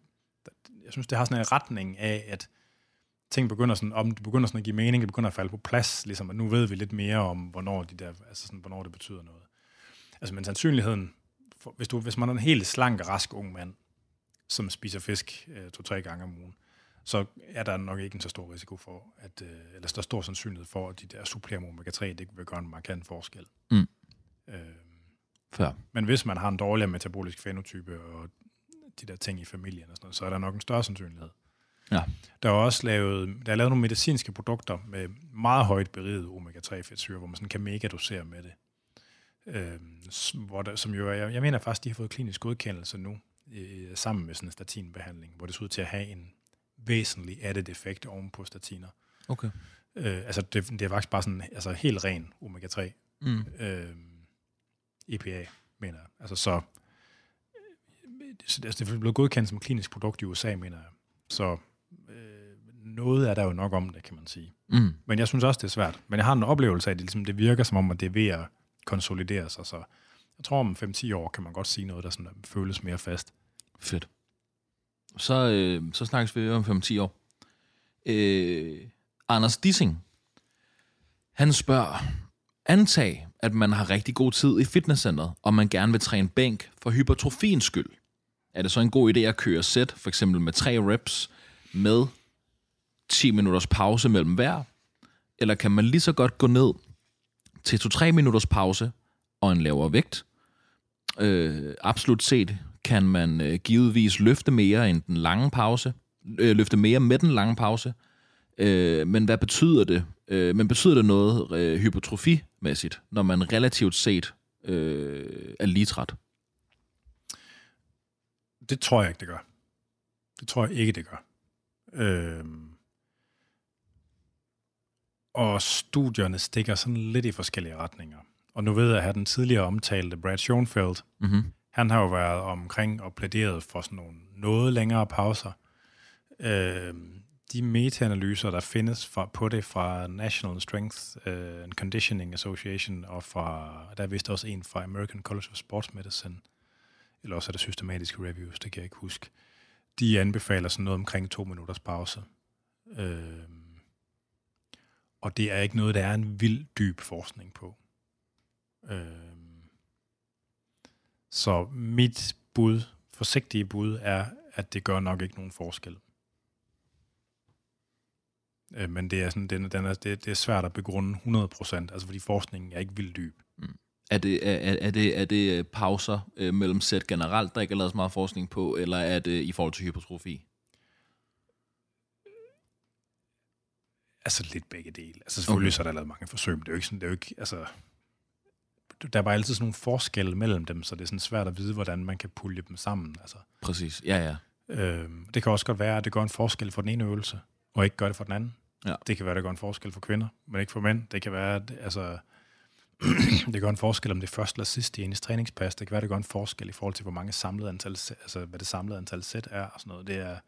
jeg synes, det har sådan en retning af, at ting begynder sådan, om det begynder sådan at give mening, det begynder at falde på plads, ligesom at nu ved vi lidt mere om, hvornår, de der, altså sådan, hvornår det betyder noget. Altså, men sandsynligheden, for, hvis, du, hvis man er en helt slank, rask ung mand, som spiser fisk øh, to-tre gange om ugen, så er der nok ikke en så stor risiko for, at, øh, eller der er stor sandsynlighed for, at de der supplerende omega-3, det vil gøre en markant forskel. Mm. Øh, Før. men hvis man har en dårligere metabolisk fenotype og de der ting i familien og sådan noget, så er der nok en større sandsynlighed. Ja. Der er også lavet, der er lavet nogle medicinske produkter med meget højt beriget omega-3 fedtsyre, hvor man sådan kan megadosere med det. S- hvor der, som jo er, jeg, jeg mener faktisk, de har fået klinisk godkendelse nu, øh, sammen med sådan en statinbehandling, hvor det ser ud til at have en væsentlig added effekt oven på statiner. Okay. Øh, altså det, det er faktisk bare sådan altså helt ren omega-3 Mm. øh, EPA, mener jeg. Altså så, øh, så altså, det er blevet godkendt som klinisk produkt i USA, mener jeg. Så øh, noget er der jo nok om det, kan man sige. Mm. Men jeg synes også, det er svært. Men jeg har en oplevelse af, at det, ligesom, det virker som om, at det er ved at konsolidere sig. Så jeg tror, om 5-10 år kan man godt sige noget, der sådan, føles mere fast. Fedt. Så, øh, så snakkes vi om 5-10 år. Øh, Anders Dissing, han spørger, antag, at man har rigtig god tid i fitnesscenteret, og man gerne vil træne bænk for hypertrofiens skyld. Er det så en god idé at køre sæt, for eksempel med 3 reps, med 10 minutters pause mellem hver? Eller kan man lige så godt gå ned til 2-3 minutters pause og en lavere vægt, øh, absolut set kan man øh, givetvis løfte mere end den lange pause, øh, løfte mere med den lange pause, øh, men hvad betyder det? Øh, men betyder det noget øh, hypotrofimæssigt, når man relativt set øh, er lige træt? Det tror jeg ikke, det gør. Det tror jeg ikke, det gør. Øhm. Og studierne stikker sådan lidt i forskellige retninger. Og nu ved jeg, at den tidligere omtalte Brad Schoenfeld, Mm-hmm. han har jo været omkring og plæderet for sådan nogle noget længere pauser. Øhm, de meta-analyser, der findes fra, på det fra National Strength uh, and Conditioning Association, og fra, der er vist også en fra American College of Sports Medicine, eller også er der systematiske reviews, det kan jeg ikke huske. De anbefaler sådan noget omkring to minutters pause. Øhm, og det er ikke noget, der er en vild dyb forskning på. Øhm, så mit bud, forsigtige bud, er, at det gør nok ikke nogen forskel. Øh, men det er, sådan, den, den er, det, det er svært at begrunde 100%, altså fordi forskningen er ikke vildt dyb. Er det, er, er det, er det øh, pauser øh, mellem sæt generelt, der ikke er lavet så meget forskning på, eller er det i forhold til hypertrofi? Altså lidt begge dele. Altså selvfølgelig Okay. så er der lavet mange forsøg, men det er jo ikke sådan, det er jo ikke, altså, der er bare altid sådan nogle forskelle mellem dem, så det er sådan svært at vide, hvordan man kan pulje dem sammen. Altså, Præcis, ja ja. øhm, det kan også godt være, at det gør en forskel for den ene øvelse, og ikke gør det for den anden. Ja. Det kan være, at det gør en forskel for kvinder, men ikke for mænd. Det kan være, at altså, det gør en forskel, om det er først eller sidst i ens træningspas. Det kan være, det gør en forskel i forhold til, hvor mange samlede antal, altså hvad det samlede antal sæt er. Og sådan noget. Det er,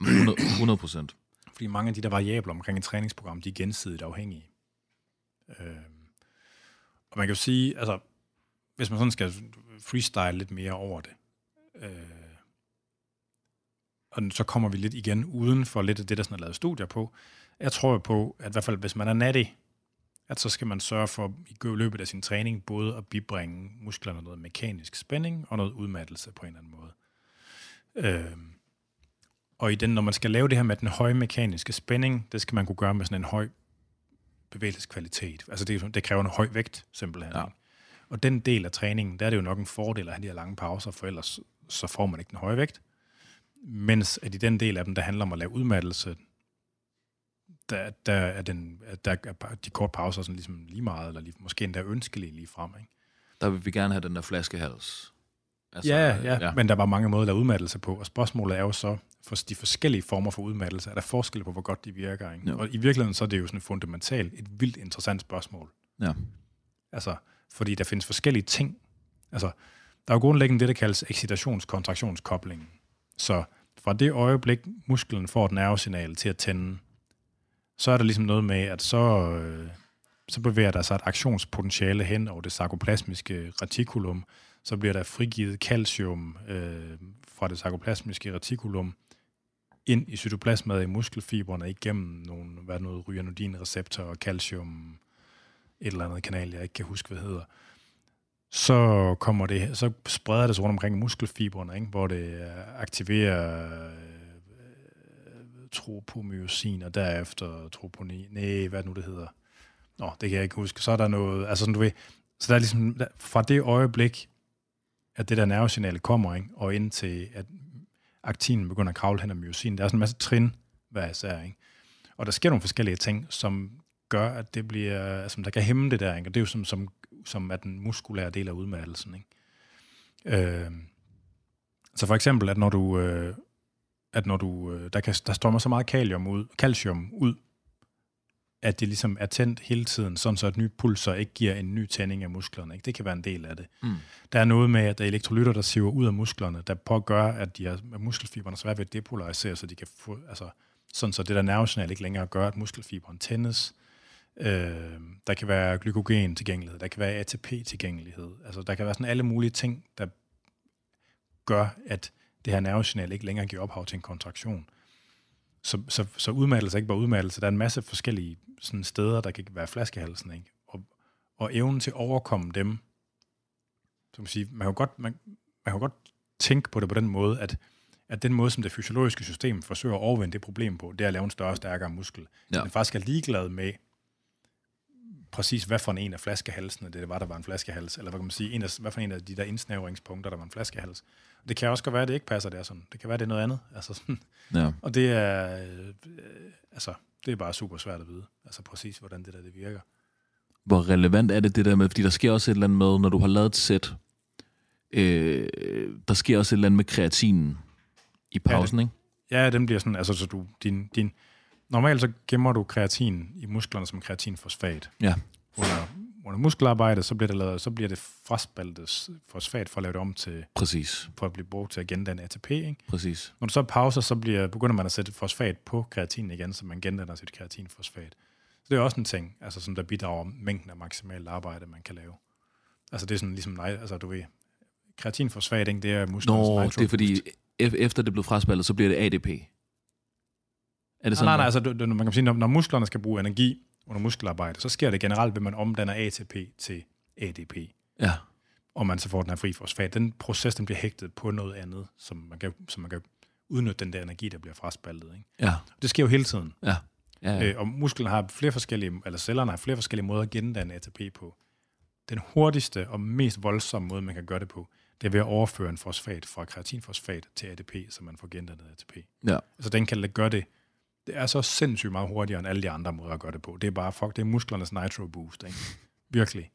100 procent. fordi mange af de der variabler omkring et træningsprogram, de er gensidigt afhængige. Øhm, og man kan jo sige, altså, hvis man sådan skal freestyle lidt mere over det, øh, og så kommer vi lidt igen uden for lidt af det, der sådan er lavet studier på. Jeg tror på, at i hvert fald hvis man er nattig, at så skal man sørge for i løbet af sin træning både at bibringe musklerne noget mekanisk spænding og noget udmattelse på en eller anden måde. Øhm, og i den, når man skal lave det her med den høje mekaniske spænding, det skal man kunne gøre med sådan en høj bevægelseskvalitet. Altså det, det kræver en høj vægt, simpelthen. Ja. Og den del af træningen, der er det jo nok en fordel at have de her lange pauser, for ellers så får man ikke den høje vægt. Mens at i den del af dem, der handler om at lave udmattelse, der, der er, den, der er de korte pauser sådan ligesom lige meget, eller lige, måske endda ønskelige lige frem. Ikke? Der vil vi gerne have den der flaskehals. Altså, Ja, ja, ja, men der var mange måder at lave udmattelse på, og spørgsmålet er jo så, for de forskellige former for udmattelse, er der forskel på, hvor godt de virker? Ikke? Og i virkeligheden så er det jo sådan et fundamentalt, et vildt interessant spørgsmål. Ja. Altså, fordi der findes forskellige ting. Altså, der er jo grundlæggende det, der kaldes excitations-kontraktionskoblingen. Så fra det øjeblik, musklen får et nervesignal til at tænde, så er der ligesom noget med, at så, øh, så bevæger der sig et aktionspotentiale hen over det sarkoplasmiske retikulum, så bliver der frigivet calcium øh, fra det sarkoplasmiske retikulum ind i cytoplasmaet i muskelfiberne igennem nogle, hvad det, noget ryanodinreceptor og calcium, et eller andet kanal, jeg ikke kan huske, hvad hedder. Så kommer det, så spreder det sig rundt omkring muskelfiberne, ikke? hvor det aktiverer øh, tropomyosin, og derefter troponin, nej, hvad nu det hedder. Nå, det kan jeg ikke huske. Så er der noget, altså sådan du ved, så der er ligesom, fra det øjeblik, at det der nervesignal kommer, ikke? og indtil at aktinen begynder at kravle hen ad myosin. Der er sådan en masse trin hvad jeg ikke? Og der sker nogle forskellige ting, som gør, at det bliver, altså, der kan hæmme det der, ikke? og det er jo som, som, som er den muskulære del af udmattelsen. Ikke? Øh, så for eksempel, at når du, øh, at når du, øh, der, kan, der strømmer så meget kalium ud, calcium ud at det ligesom er tændt hele tiden, sådan så at nye pulser ikke giver en ny tænding af musklerne. Ikke? Det kan være en del af det. Mm. Der er noget med, at der er elektrolytter, der siver ud af musklerne, der pågør, at de er, at muskelfiberne svært ved at depolarisere, så de kan få, altså, sådan så det der nervesignal ikke længere gør, at muskelfiberen tændes. Øh, der kan være glykogen tilgængelighed, der kan være ATP tilgængelighed. Altså der kan være sådan alle mulige ting, der gør, at det her nervesignal ikke længere giver ophav til en kontraktion. Så, så, så udmattelse er ikke bare udmattelse. Der er en masse forskellige sådan steder, der kan være flaskehalsen. Ikke? Og, og evnen til at overkomme dem, så man, sige, man kan godt, man, man kan godt tænke på det på den måde, at, at den måde, som det fysiologiske system forsøger at overvinde det problem på, det er at lave en større og stærkere muskel. Ja. Den faktisk er ligeglad med, præcis hvad for en af flaskehalsene det var, der var en flaskehals, eller hvad kan man sige, en af, hvad for en af de der indsnævringspunkter, der var en flaskehals. Det kan også godt være, at det ikke passer der sådan. Det kan være, det er noget andet. Altså sådan. Ja. Og det er, øh, altså, det er bare super svært at vide, altså præcis, hvordan det der det virker. Hvor relevant er det det der med, fordi der sker også et eller andet med, når du har lavet et sæt, øh, der sker også et eller andet med kreatinen i pausen, ja, det, ikke? Ja, den bliver sådan, altså så du, din, din, normalt så gemmer du kreatin i musklerne som kreatinfosfat. Ja. Under under muskelarbejde, så bliver det, lavet, så bliver det fraspaltet fosfat for at lave det om til... Præcis. For at blive brugt til at gendanne ATP, ikke? Præcis. Når du så pauser, så bliver, begynder man at sætte fosfat på kreatin igen, så man gendanner sit kreatinfosfat. Så det er også en ting, altså, som der bidrager mængden af maksimalt arbejde, man kan lave. Altså det er sådan ligesom, nej, altså du ved, kreatinfosfat, ikke, det er musklens Nå, det er fordi, efter det blev fraspaltet, så bliver det ADP. Er det sådan? Nej, nej, nej, altså du, man kan sige, når, når musklerne skal bruge energi, under muskelarbejde, så sker det generelt, at man omdanner ATP til ADP. Ja. Og man så får den her fri fosfat. Den proces, den bliver hægtet på noget andet, som man kan, som man kan udnytte den der energi, der bliver fraspaltet. Ikke? Ja. Det sker jo hele tiden. Ja. Ja, ja. Øh, og musklen har flere forskellige, eller cellerne har flere forskellige måder at gendanne ATP på. Den hurtigste og mest voldsomme måde, man kan gøre det på, det er ved at overføre en fosfat fra kreatinfosfat til ADP, så man får gendannet ATP. Ja. Altså den kan gøre det det er så sindssygt meget hurtigere end alle de andre måder at gøre det på. Det er bare, fuck, det er musklernes nitro boost, ikke? Virkelig.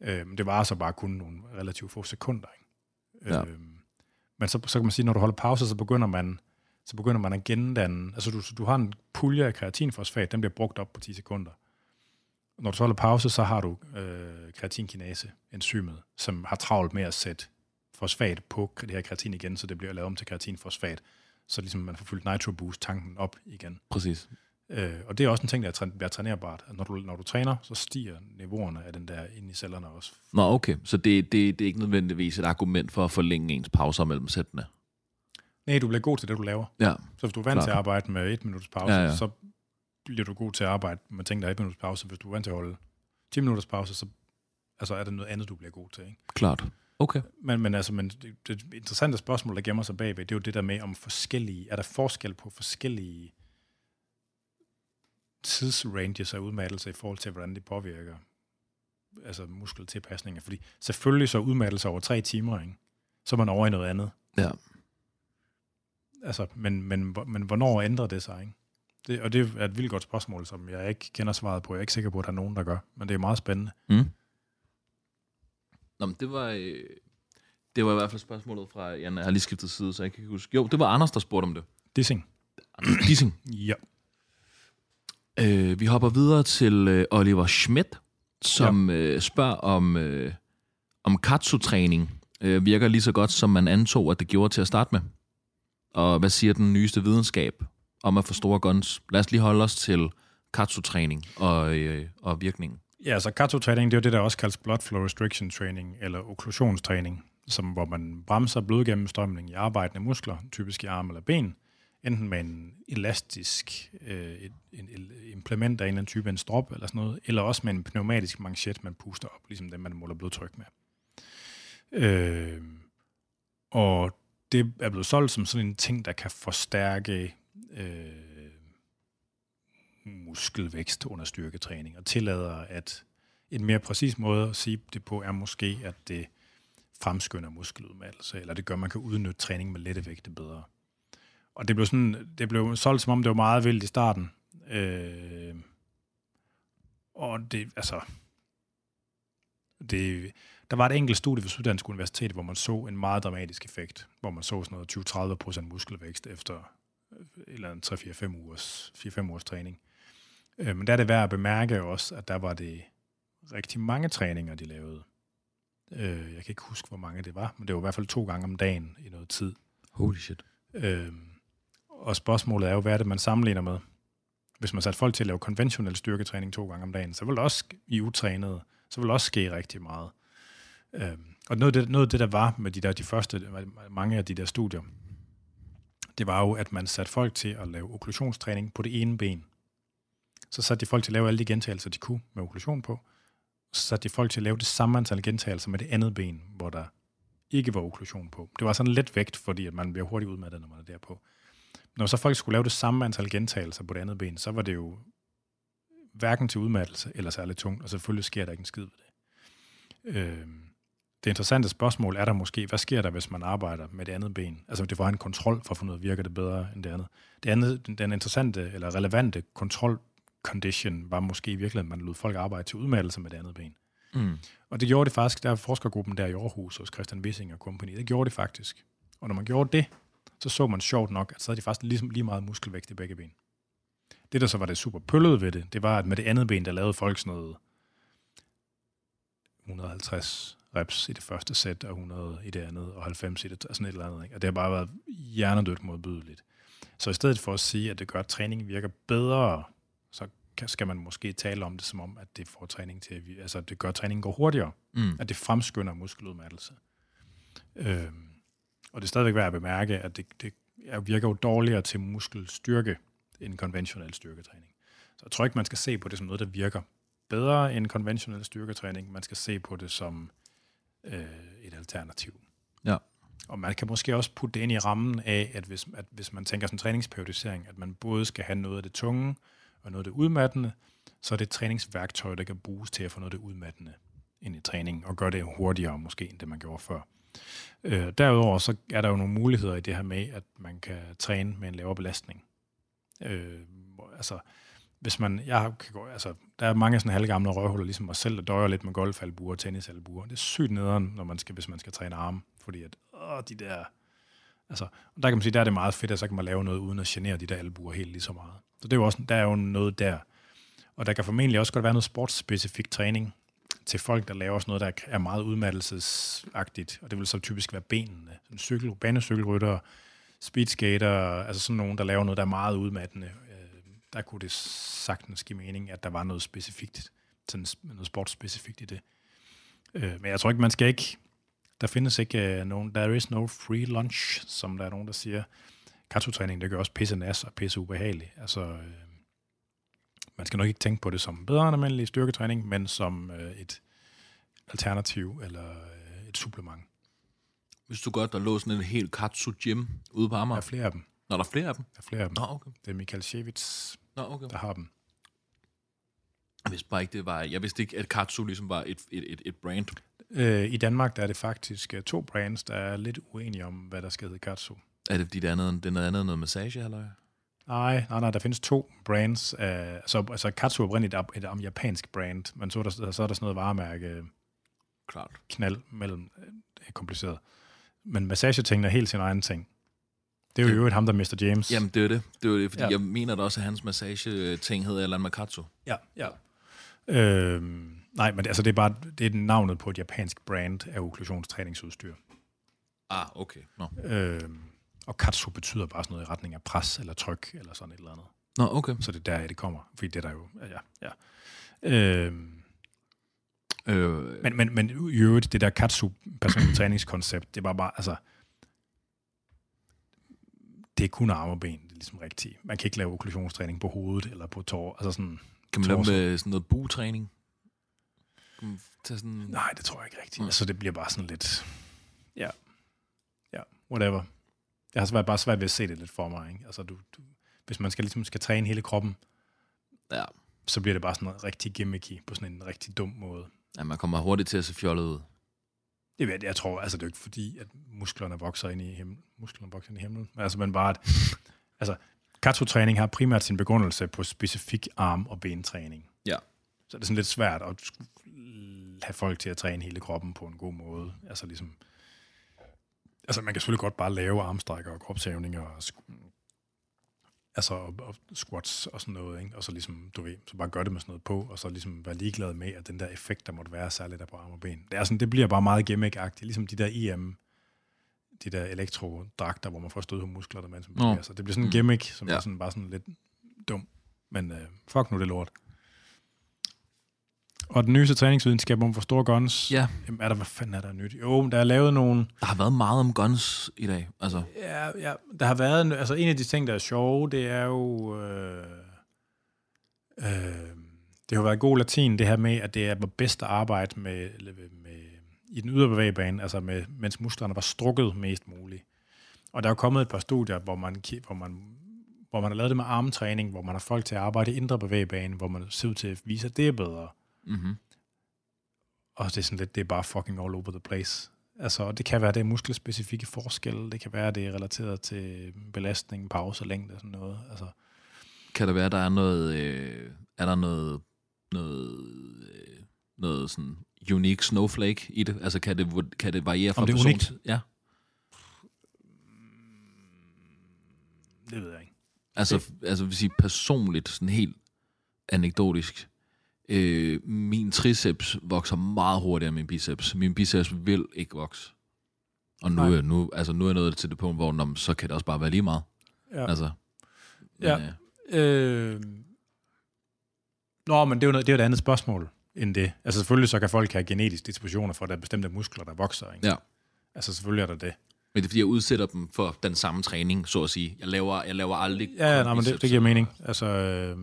Øhm, det var så bare kun nogle relativt få sekunder, ikke? Ja. Øhm, men så, så kan man sige, når du holder pause, så begynder man, så begynder man at gendanne, altså du, du har en pulje af kreatinfosfat, den bliver brugt op på 10 sekunder. Når du så holder pause, så har du øh, kreatinkinase, enzymet, som har travlt med at sætte fosfat på det her kreatin igen, så det bliver lavet om til kreatinfosfat så ligesom man får fyldt Nitro Boost-tanken op igen. Præcis. Øh, og det er også en ting, der bliver trænerbart. Når du, når du træner, så stiger niveauerne af den der ind i cellerne også. Nå, okay. Så det, det, det er ikke nødvendigvis et argument for at forlænge ens pauser mellem sættene? Nej, du bliver god til det, du laver. Ja. Så hvis du er vant Klar. til at arbejde med et minutters pause, ja, ja. så bliver du god til at arbejde med ting, der er et minutters pause. Hvis du er vant til at holde 10 minutters pause, så altså er det noget andet, du bliver god til. Ikke? Klart. Okay. Men, men, altså, men det, det interessante spørgsmål, der gemmer sig bagved, det er jo det der med, om forskellige, er der forskel på forskellige tidsranges af udmattelse i forhold til, hvordan det påvirker altså muskeltilpasninger. Fordi selvfølgelig så udmattelse over tre timer, ikke? så er man over i noget andet. Ja. Altså, men, men, men hvornår ændrer det sig? Ikke? Det, og det er et vildt godt spørgsmål, som jeg ikke kender svaret på. Jeg er ikke sikker på, at der er nogen, der gør. Men det er meget spændende. Mm. Nå, men det var, øh, det var i hvert fald spørgsmålet fra, Jan, jeg har lige skiftet side, så jeg kan ikke huske. Jo, det var Anders, der spurgte om det. Dissing. Anders Dissing. ja. Øh, vi hopper videre til øh, Oliver Schmidt, som ja. øh, spørger om, øh, om katsu-træning øh, virker lige så godt, som man antog, at det gjorde til at starte med. Og hvad siger den nyeste videnskab om at få store guns? Lad os lige holde os til katsu-træning og, øh, og virkningen. Ja, så katsu-træning, det er jo det, der også kaldes blood flow restriction training, eller okklusionstræning, som, hvor man bremser blodgennemstrømning i arbejdende muskler, typisk i arme eller ben, enten med en elastisk øh, et, en, en implement af en eller anden type, en strop eller sådan noget, eller også med en pneumatisk manchet, man puster op, ligesom den, man måler blodtryk med. Øh, og det er blevet solgt som sådan en ting, der kan forstærke øh, muskelvækst under styrketræning, og tillader, at en mere præcis måde at sige det på, er måske, at det fremskynder muskeludmattelse, eller det gør, at man kan udnytte træning med lette vægte bedre. Og det blev, sådan, det blev solgt, som om det var meget vildt i starten. Øh, og det, altså, det, der var et enkelt studie ved Syddansk Universitet, hvor man så en meget dramatisk effekt, hvor man så sådan noget 20-30% muskelvækst efter øh, eller en 3-4-5 ugers, 4-5 ugers træning. Øh, men der er det værd at bemærke også, at der var det rigtig mange træninger, de lavede. Øh, jeg kan ikke huske, hvor mange det var, men det var i hvert fald to gange om dagen i noget tid. Holy shit. Øh, og spørgsmålet er jo, hvad er det, man sammenligner med? Hvis man satte folk til at lave konventionel styrketræning to gange om dagen, så vil det også i utrænede, så vil det også ske rigtig meget. Øh, og noget af, det, noget af det, der var med de der de første, mange af de der studier, det var jo, at man satte folk til at lave okklusionstræning på det ene ben. Så satte de folk til at lave alle de gentagelser, de kunne med okklusion på. Så satte de folk til at lave det samme antal gentagelser med det andet ben, hvor der ikke var okklusion på. Det var sådan let vægt, fordi at man bliver hurtigt udmattet, når man er derpå. Når så folk skulle lave det samme antal gentagelser på det andet ben, så var det jo hverken til udmattelse eller særligt tungt, og selvfølgelig sker der ikke en skid ved det. Øh, det interessante spørgsmål er der måske, hvad sker der, hvis man arbejder med det andet ben? Altså det var en kontrol for at finde ud af, virker det bedre end det andet? Det andet, den interessante eller relevante kontrol condition var måske i virkeligheden, at man lod folk arbejde til udmattelse med det andet ben. Mm. Og det gjorde det faktisk, der er forskergruppen der i Aarhus hos Christian Wissing og Company, det gjorde det faktisk. Og når man gjorde det, så så man sjovt nok, at så havde de faktisk ligesom lige meget muskelvægt i begge ben. Det, der så var det super pøllede ved det, det var, at med det andet ben, der lavede folk sådan noget 150 reps i det første sæt, og 100 i det andet, og 90 i det, sådan et eller andet. Ikke? Og det har bare været hjernedødt modbydeligt. Så i stedet for at sige, at det gør, at træningen virker bedre, skal man måske tale om det som om, at det får træning til, altså det gør, at træningen går hurtigere. Mm. At det fremskynder muskeludmattelse. Øhm, og det er stadigvæk værd at bemærke, at det, det virker jo dårligere til muskelstyrke end konventionel styrketræning. Så jeg tror ikke, man skal se på det som noget, der virker bedre end konventionel styrketræning. Man skal se på det som øh, et alternativ. Ja. Og man kan måske også putte det ind i rammen af, at hvis, at hvis man tænker sådan træningsperiodisering, at man både skal have noget af det tunge og noget af det udmattende, så er det et træningsværktøj, der kan bruges til at få noget af det udmattende ind i træning, og gøre det hurtigere måske, end det man gjorde før. Øh, derudover så er der jo nogle muligheder i det her med, at man kan træne med en lavere belastning. Øh, altså, hvis man, jeg kan gå, altså, der er mange sådan halvgamle røvhuller, ligesom mig selv, der døjer lidt med golfalbuer og tennisalbuer. Det er sygt nederen, når man skal, hvis man skal træne arme, fordi at, åh, de der, altså, der kan man sige, der er det meget fedt, at så kan man lave noget uden at genere de der albuer helt lige så meget. Så det er jo også, der er jo noget der. Og der kan formentlig også godt være noget sportsspecifik træning til folk, der laver sådan noget, der er meget udmattelsesagtigt, og det vil så typisk være benene. Sådan cykel, banecykelrytter, speedskater, altså sådan nogen, der laver noget, der er meget udmattende øh, der kunne det sagtens give mening, at der var noget specifikt, sådan noget sportsspecifikt i det. Øh, men jeg tror ikke, man skal ikke, der findes ikke uh, nogen, there is no free lunch, som der er nogen, der siger. Kartotræning, det gør også pisse nas og pisse ubehageligt. Altså, øh, man skal nok ikke tænke på det som bedre end almindelig styrketræning, men som øh, et alternativ eller øh, et supplement. Hvis du godt, der lå sådan en helt katsu gym ude på Amager? Der er flere af dem. Nå, der er flere af dem? Der er flere af dem. Nå, okay. Det er Michael Shevitz, Nå, okay. der har dem. Jeg vidste bare ikke, det var... Jeg vidste ikke, at Katsu ligesom var et, et, et, et brand. Øh, I Danmark der er det faktisk øh, to brands, der er lidt uenige om, hvad der skal hedde Katsu. Er det fordi, det er noget, det er noget andet noget massage, eller Nej, nej, nej, der findes to brands. Af, så, altså Katsu er oprindeligt et, et, et japansk brand, men så er der, så er der sådan noget varemærke Klart. knald mellem. Det er kompliceret. Men massagetingene er helt sin egen ting. Det er jo et ham, der Mr. James. Jamen, det er det. Det er det, fordi ja. jeg mener da også, at hans massage-ting hedder Alan Makatsu. Ja, ja. Øhm, Nej, men altså, det er bare det er navnet på et japansk brand af okklusionstræningsudstyr. Ah, okay. Nå, Øh, og katsu betyder bare sådan noget i retning af pres eller tryk eller sådan et eller andet. Nå okay. Så det er der, det kommer. Fordi det er der jo... Ja, ja. Øh, Øh, men, men, men i øvrigt, det der katsu personlig træningskoncept, det var bare, altså... Det er kun arme og ben, det er ligesom rigtigt. Man kan ikke lave okklusionstræning på hovedet eller på tår. Altså sådan, kan man lave med sådan noget buetræning? Man tage sådan... nej, det tror jeg ikke rigtigt. Nej. Altså, det bliver bare sådan lidt... Ja, ja, whatever. Jeg har svært, bare svært ved at se det lidt for mig. Ikke? Altså, du, du, hvis man skal, ligesom skal træne hele kroppen, Ja. så bliver det bare sådan noget rigtig gimmicky på sådan en rigtig dum måde. ja, man kommer hurtigt til at se fjollet ud. Det ved jeg, jeg tror, altså det er jo ikke fordi, at musklerne vokser ind i himlen. Musklerne vokser ind i himlen. Men altså, men bare, at, altså, katsu-træning har primært sin begrundelse på specifik arm- og bentræning. Så det er sådan lidt svært at have folk til at træne hele kroppen på en god måde. Altså ligesom, altså man kan selvfølgelig godt bare lave armstrækker og kropshævninger og altså og, og squats og sådan noget, ikke? og så ligesom, du ved, så bare gør det med sådan noget på, og så ligesom være ligeglad med, at den der effekt, der måtte være, særligt der på arme og ben. Det, er sådan, det bliver bare meget gimmick-agtigt, ligesom de der EM, de der elektrodragter, hvor man får stød på musklerne, mens man Nå. bevæger sig. Det bliver sådan en Mm. gimmick, som Ja. er sådan, bare sådan lidt dum. Men øh, fuck nu det lort. Og den nyeste træningsvidenskab om for store guns, Ja, jamen, er der, hvad fanden er der nyt? Jo, der er lavet nogle, der har været meget om guns i dag. Altså, Ja, ja, der har været, altså en af de ting, der er sjove, det er jo, øh, øh, det har været god latin, det her med, at det er bedst at arbejde med, med, i den ydre bevægebane, altså med, mens musklerne var strukket mest muligt. Og der er jo kommet et par studier, hvor man, hvor man, hvor man har lavet det med armtræning, hvor man har folk til at arbejde i indre bevægebane, hvor man ser ud til at vise, at det er bedre. Mm-hmm. Og det er sådan lidt, det er bare fucking all over the place. Altså, det kan være, det er muskelspecifikke forskelle, det kan være, det er relateret til belastning, pause, længde og sådan noget. Altså, kan det være, der er noget... Øh, er der noget... Noget... Øh, noget sådan unique snowflake i det? Altså, kan det, kan det variere fra Om det er person unikt? til... Ja. det ved jeg ikke. Altså, altså vil sige personligt, sådan helt anekdotisk. Øh, min triceps vokser meget hurtigere end min biceps. Min biceps vil ikke vokse. Og nu, er, nu, altså, nu er jeg nået til det punkt, hvor nå, men så kan det også bare være lige meget. Ja. Altså, Ja. øh, Øh, nå, men det er, jo noget, det er jo et andet spørgsmål end det. Altså selvfølgelig så kan folk have genetiske dispositioner for, at der er bestemte muskler, der vokser. Ikke? Ja. Altså selvfølgelig er der det. Men det er fordi, jeg udsætter dem for den samme træning, så at sige. Jeg laver, jeg laver aldrig Ja, nej, men det, det giver mening. Altså, øh,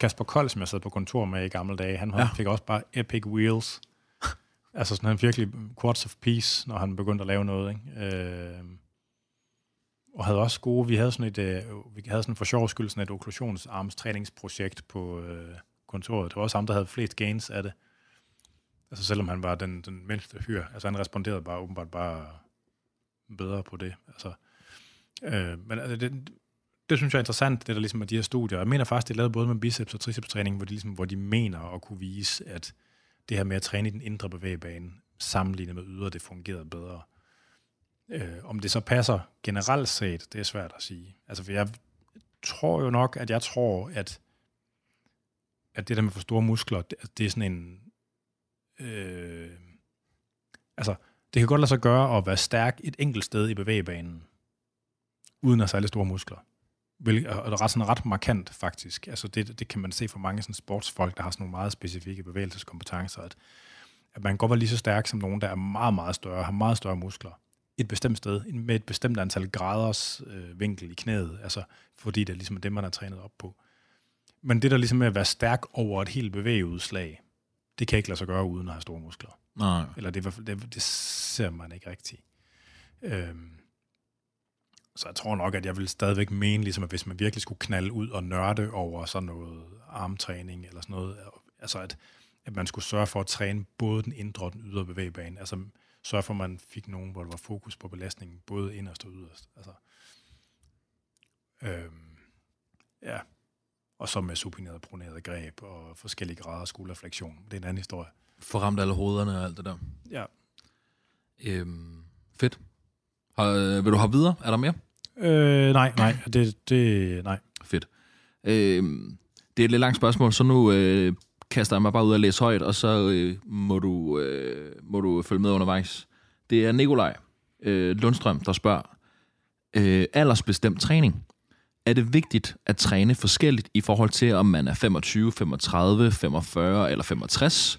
Kasper Kold, som jeg sad på kontor med i gamle dage, han Ja. fik også bare epic wheels. altså sådan han virkelig quads of peace, når han begyndte at lave noget. Ikke? Øh, og havde også gode, vi havde sådan et, øh, vi havde sådan for sjov skyld sådan et okklusionsarmstræningsprojekt på øh, kontoret. Det var også ham, der havde flest gains af det. Altså selvom han var den, den mindste hyr. Altså han responderede bare åbenbart bare bedre på det. Altså, øh, men altså, det, det synes jeg er interessant, det der ligesom er de her studier. Jeg mener faktisk, det er lavet både med biceps og triceps træning, hvor de, ligesom, hvor de mener at kunne vise, at det her med at træne i den indre bevægebane, sammenlignet med ydre, det fungerede bedre. Øh, om det så passer generelt set, det er svært at sige. Altså, for jeg tror jo nok, at jeg tror, at, at det der med for store muskler, det, det er sådan en... Øh, altså, det kan godt lade sig gøre at være stærk et enkelt sted i bevægebanen, uden at have særlig store muskler. Vil, og er ret, sådan ret markant, faktisk. Altså det, det kan man se for mange sådan sportsfolk, der har sådan nogle meget specifikke bevægelseskompetencer, at, at man godt være lige så stærk som nogen, der er meget, meget større, har meget større muskler et bestemt sted, med et bestemt antal graders øh, vinkel i knæet, altså fordi det er ligesom det, man har trænet op på. Men det der ligesom med at være stærk over et helt bevægeudslag, det kan ikke lade sig gøre uden at have store muskler. Nej. Eller det, det, det ser man ikke rigtigt. Øhm, så jeg tror nok, at jeg vil stadigvæk mene, ligesom at hvis man virkelig skulle knalde ud og nørde over sådan noget armtræning eller sådan noget, altså at, at man skulle sørge for at træne både den indre og den ydre bevægebane. Altså sørge for, at man fik nogen, hvor der var fokus på belastningen, både inderst og yderst. Altså, øhm, ja. Og så med supineret og proneret greb og forskellige grader af skulderflektion. Det er en anden historie. Få ramt alle hovederne og alt det der. Ja. Øhm, fedt. Har, øh, vil du have videre? Er der mere? Øh, nej, nej, det, det, nej. Fedt. Øh, det er et lidt langt spørgsmål, så nu øh, kaster jeg mig bare ud og læser højt, og så øh, må, du, øh, må du følge med undervejs. Det er Nikolaj øh, Lundstrøm, der spørger, øh, aldersbestemt træning. Er det vigtigt at træne forskelligt i forhold til, om man er 25, 35, 45 eller 65?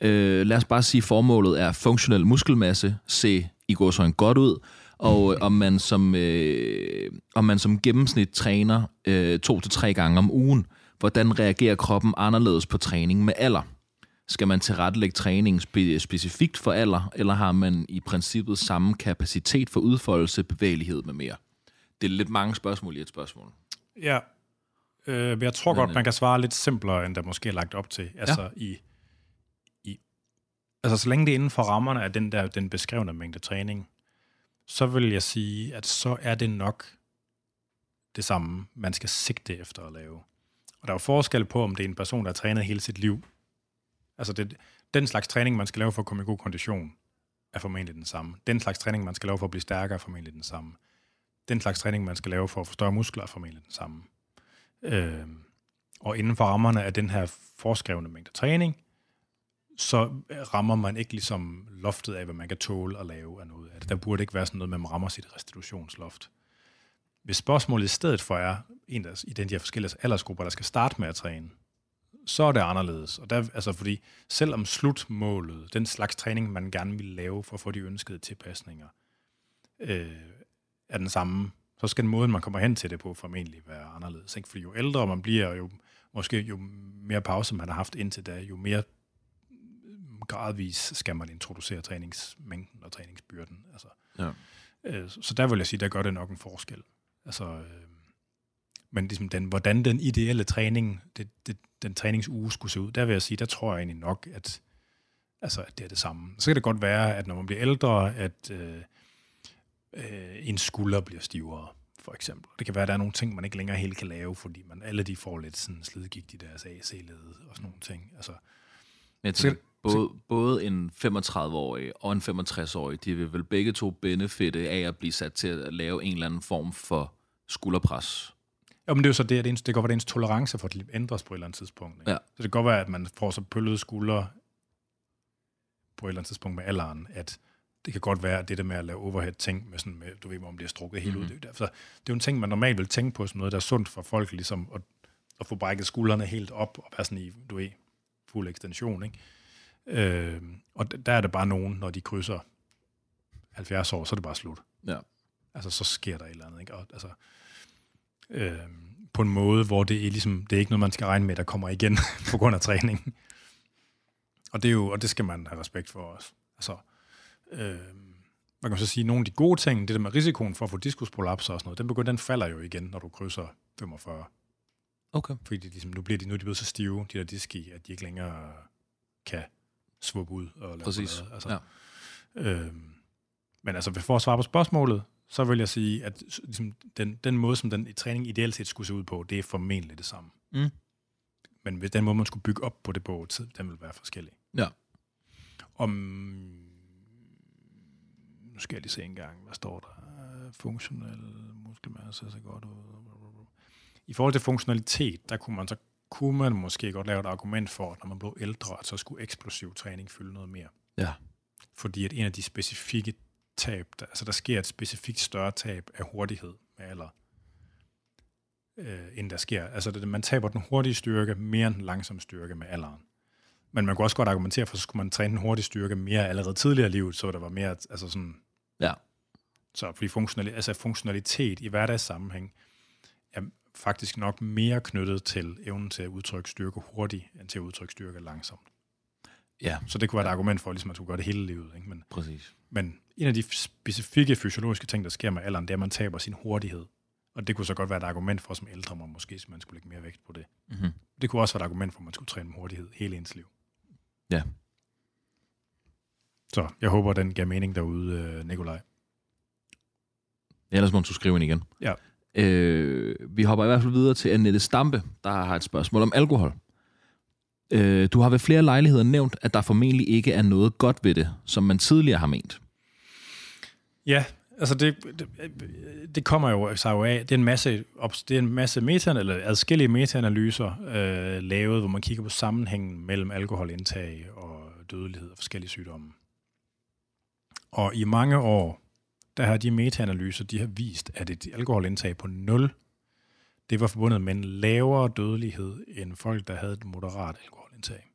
Øh, lad os bare sige, at formålet er funktionel muskelmasse, se i går så en godt ud, og øh, om man som, øh, om man som gennemsnit træner øh, to til tre gange om ugen, hvordan reagerer kroppen anderledes på træning med alder? Skal man tilrettelægge træning spe- specifikt for alder, eller har man i princippet samme kapacitet for udfoldelse, bevægelighed med mere? Det er lidt mange spørgsmål i et spørgsmål. Ja, øh, men jeg tror godt, man kan svare lidt simplere, end der måske er lagt op til. Altså, ja. i, i, altså så længe det er inden for rammerne af den der den beskrevne mængde træning, så vil jeg sige, at så er det nok det samme, man skal sigte efter at lave. Og der er jo forskel på, om det er en person, der har trænet hele sit liv. Altså det, den slags træning, man skal lave for at komme i god kondition, er formentlig den samme. Den slags træning, man skal lave for at blive stærkere, er formentlig den samme. Den slags træning, man skal lave for at få større muskler, er formentlig den samme. Øh, og inden for rammerne af den her forskrevne mængde træning, så rammer man ikke ligesom loftet af, hvad man kan tåle at lave af noget af det. Der burde ikke være sådan noget med, at man rammer sit restitutionsloft. Hvis spørgsmålet i stedet for er en der, i den de her forskellige aldersgrupper, der skal starte med at træne, så er det anderledes. Og der, altså fordi selvom slutmålet, den slags træning, man gerne vil lave for at få de ønskede tilpasninger, øh, er den samme, så skal den måde, man kommer hen til det på, formentlig være anderledes. Ikke? Fordi jo ældre man bliver, jo måske jo mere pause man har haft indtil da, jo mere gradvis skal man introducere træningsmængden og træningsbyrden. Altså, Ja. øh, så der vil jeg sige, der gør det nok en forskel. Altså, øh, men ligesom den, hvordan den ideelle træning, det, det, den træningsuge skulle se ud, der vil jeg sige, der tror jeg egentlig nok, at, altså, at det er det samme. Så kan det godt være, at når man bliver ældre, at øh, øh, en skulder bliver stivere, for eksempel. Det kan være, at der er nogle ting, man ikke længere helt kan lave, fordi man alle de får lidt sådan slidgigt i deres AC-led og sådan nogle ting. Altså, Men jeg Så- tænker, både, både en 35-årig og en 65-årig, de vil vel begge to benefitte af at blive sat til at lave en eller anden form for skulderpres. Ja, men det er jo så det, at ens, det kan godt være, at ens tolerance for det ændres på et eller andet tidspunkt. Ikke? Ja. Så det kan godt være, at man får så pøllede skuldre på et eller andet tidspunkt med alderen, at det kan godt være, at det der med at lave overhead ting med sådan, med, du ved, hvor man bliver strukket helt mm. ud, det er, derfor, det er jo en ting, man normalt vil tænke på som noget, der er sundt for folk, ligesom at, at få brækket skuldrene helt op og være sådan i, du ved, fuld ekstension, ikke? Øh, og der er det bare nogen, når de krydser 70 år, så er det bare slut. Ja. Altså, så sker der et eller andet, ikke? Og, altså, øh, på en måde, hvor det er, ligesom, det er ikke noget, man skal regne med, der kommer igen på grund af træning. Og det, er jo, og det skal man have respekt for også. Altså, øh, man kan så sige, nogle af de gode ting, det der med risikoen for at få diskusprolaps og sådan noget, den, begynder, den falder jo igen, når du krydser 45. Okay. Fordi de, ligesom, nu bliver de, nu er de blevet så stive, de der diski, at de ikke længere kan svuppe ud og lave Præcis. ballade. Altså, Ja. Øhm, men altså, for at svare på spørgsmålet, så vil jeg sige, at ligesom, den, den måde, som den træning ideelt set skulle se ud på, det er formentlig det samme. Mm. Men hvis den måde, man skulle bygge op på det på, tid, den vil være forskellig. Ja. Om, nu skal jeg lige se en gang, hvad står der? Funktionel muskelmasse ser godt ud. I forhold til funktionalitet, der kunne man så kunne man måske godt lave et argument for, at når man blev ældre, at så skulle eksplosiv træning fylde noget mere. Ja. Fordi at en af de specifikke tab, der, altså der sker et specifikt større tab af hurtighed med alder, øh, end der sker. Altså det, man taber den hurtige styrke mere end den langsomme styrke med alderen. Men man kunne også godt argumentere for, så skulle man træne den hurtige styrke mere allerede tidligere i livet, så der var mere, altså sådan, Ja. så fordi funktionali- altså funktionalitet i hverdagssammenhæng er faktisk nok mere knyttet til evnen til at udtrykke styrke hurtigt, end til at udtrykke styrke langsomt. Ja, Så det kunne være et argument for, at ligesom, man skulle gøre det hele livet. Ikke? Men, præcis. men en af de specifikke fysiologiske ting, der sker med alderen, det er, at man taber sin hurtighed. Og det kunne så godt være et argument for, som ældre, man måske så man skulle lægge mere vægt på det. Mm-hmm. Det kunne også være et argument for, at man skulle træne med hurtighed hele ens liv. Ja. Så jeg håber, den gav mening derude, øh, Nikolaj. Ellers må du skrive ind igen. Ja. Øh, vi hopper i hvert fald videre til Annette Stampe, der har et spørgsmål om alkohol. Øh, du har ved flere lejligheder nævnt, at der formentlig ikke er noget godt ved det, som man tidligere har ment. Ja, altså det, det, det kommer jo sig jo af, det er en masse, det er en masse meta, eller adskillige metaanalyser øh, lavet, hvor man kigger på sammenhængen mellem alkoholindtag og dødelighed og forskellige sygdomme. Og i mange år, der har de metaanalyser, de har vist, at et alkoholindtag på 0, det var forbundet med en lavere dødelighed end folk, der havde et moderat alkoholindtag.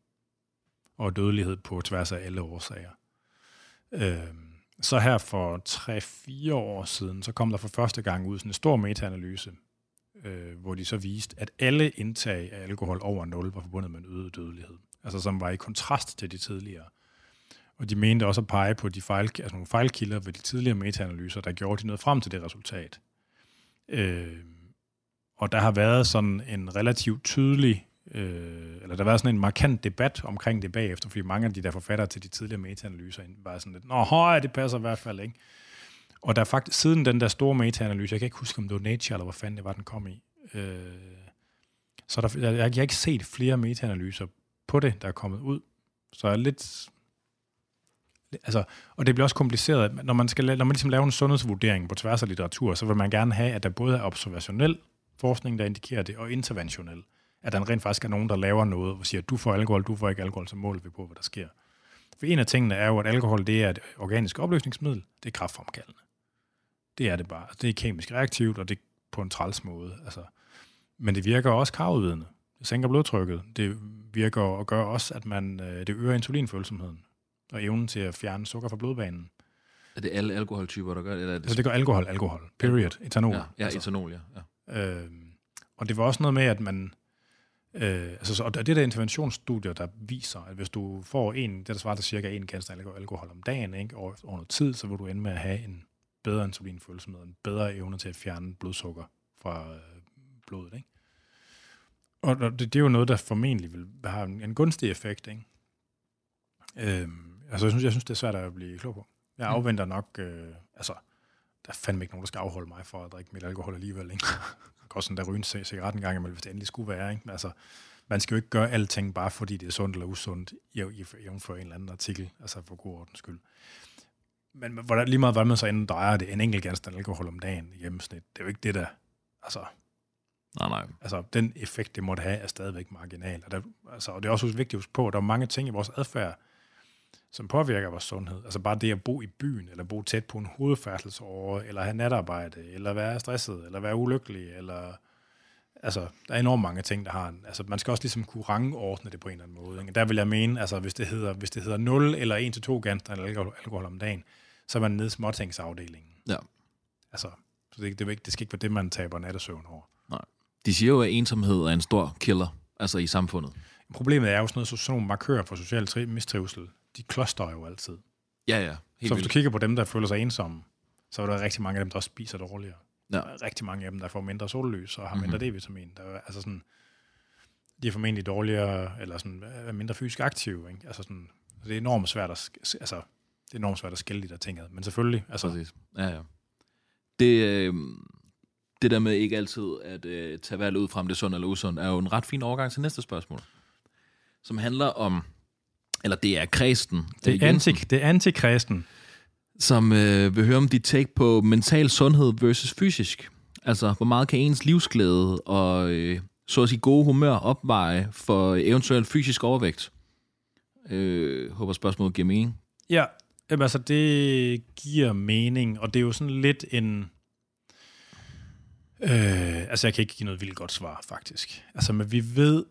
Og dødelighed på tværs af alle årsager. Øh, så her for 3-4 år siden, så kom der for første gang ud sådan en stor metaanalyse, øh, hvor de så viste, at alle indtag af alkohol over 0 var forbundet med en øget dødelighed. Altså som var i kontrast til de tidligere. Og de mente også at pege på de fejl, altså nogle fejlkilder ved de tidligere metaanalyser, der gjorde de noget frem til det resultat. Øh, og der har været sådan en relativt tydelig øh, eller der var sådan en markant debat omkring det bagefter, fordi mange af de der forfattere til de tidligere metaanalyser var sådan lidt, nå, høj, det passer i hvert fald ikke. Og der er faktisk, siden den der store metaanalyse, jeg kan ikke huske, om det var Nature, eller hvad fanden det var, den kom i, øh, så der, jeg, jeg har ikke set flere metaanalyser på det, der er kommet ud. Så jeg er lidt... Altså, og det bliver også kompliceret. Når man, skal, når man ligesom laver en sundhedsvurdering på tværs af litteratur, så vil man gerne have, at der både er observationel forskning, der indikerer det, og interventionel at der rent faktisk er nogen, der laver noget, og siger, du får alkohol, du får ikke alkohol, så måler vi på, hvad der sker. For en af tingene er jo, at alkohol det er et organisk opløsningsmiddel, det er kraftfremkaldende. Det er det bare. Det er kemisk reaktivt, og det er på en træls måde. Altså. Men det virker også kravudvidende. Det sænker blodtrykket. Det virker og gør også, at man, øh, det øger insulinfølsomheden og evnen til at fjerne sukker fra blodbanen. Er det alle alkoholtyper, der gør det? Eller er det... Altså, det gør alkohol, alkohol. Period. Etanol. Ja, ja altså. etanol, ja. ja. Øh, og det var også noget med, at man Øh, altså, og det er der interventionsstudier, der viser, at hvis du får en, det der svarer til cirka en kasse alkohol om dagen, ikke, over, over noget tid, så vil du ende med at have en bedre insulinfølelse med en bedre evne til at fjerne blodsukker fra øh, blodet. Ikke? Og det, det er jo noget, der formentlig vil have en, en gunstig effekt. Ikke? Øh, altså, jeg synes, jeg synes, det er svært at blive klog på. Jeg mm. afventer nok, øh, altså, der er fandme ikke nogen, der skal afholde mig for at drikke mit alkohol alligevel. Ikke? også sådan der ryge en cigaret en gang imellem, hvis det endelig skulle være. Ikke? Altså, man skal jo ikke gøre alting bare fordi det er sundt eller usundt, for en eller anden artikel, altså for god ordens skyld. Men hvordan, lige meget, hvordan man så end drejer det, en enkelt genstand alkohol om dagen i gennemsnit, det er jo ikke det, der... Altså, nej, nej. Altså, den effekt, det måtte have, er stadigvæk marginal. Og, der, altså, og det er også vigtigt at huske på, at der er mange ting i vores adfærd, som påvirker vores sundhed. Altså bare det at bo i byen, eller bo tæt på en hovedfærdselsåre, eller have natarbejde, eller være stresset, eller være ulykkelig, eller... Altså, der er enormt mange ting, der har en... Altså, man skal også ligesom kunne rangordne det på en eller anden måde. Ikke? Der vil jeg mene, altså, hvis det hedder, hvis det hedder 0 eller 1-2 genstande alkohol, alkohol om dagen, så er man nede i småtingsafdelingen. Ja. Altså, så det, det, det skal ikke være det, man taber nattesøvn over. Nej. De siger jo, at ensomhed er en stor killer, altså i samfundet. Problemet er jo sådan noget, sådan nogle markører for social mistrivsel de kloster jo altid. Ja, ja. Helt så hvis du kigger på dem, der føler sig ensomme, så er der rigtig mange af dem, der også spiser dårligere. Ja. Der er rigtig mange af dem, der får mindre sollys og har mindre mm-hmm. D-vitamin. Der er, altså sådan, de er formentlig dårligere, eller sådan, er mindre fysisk aktive. Ikke? Altså sådan, det er enormt svært at, altså, det er enormt svært at skille de der ting ad. Men selvfølgelig. Altså, Præcis. Ja, ja. Det, øh, det der med ikke altid at øh, tage valg ud frem, det er sund eller usund, er jo en ret fin overgang til næste spørgsmål, som handler om eller det er kristen. Det er, anti, det er antikristen. Som øh, vil høre om dit take på mental sundhed versus fysisk. Altså, hvor meget kan ens livsglæde og øh, så at sige gode humør opveje for eventuel fysisk overvægt? Øh, håber spørgsmålet giver mening. Ja, jamen, altså det giver mening, og det er jo sådan lidt en... Øh, altså jeg kan ikke give noget vildt godt svar, faktisk. Altså, men vi ved,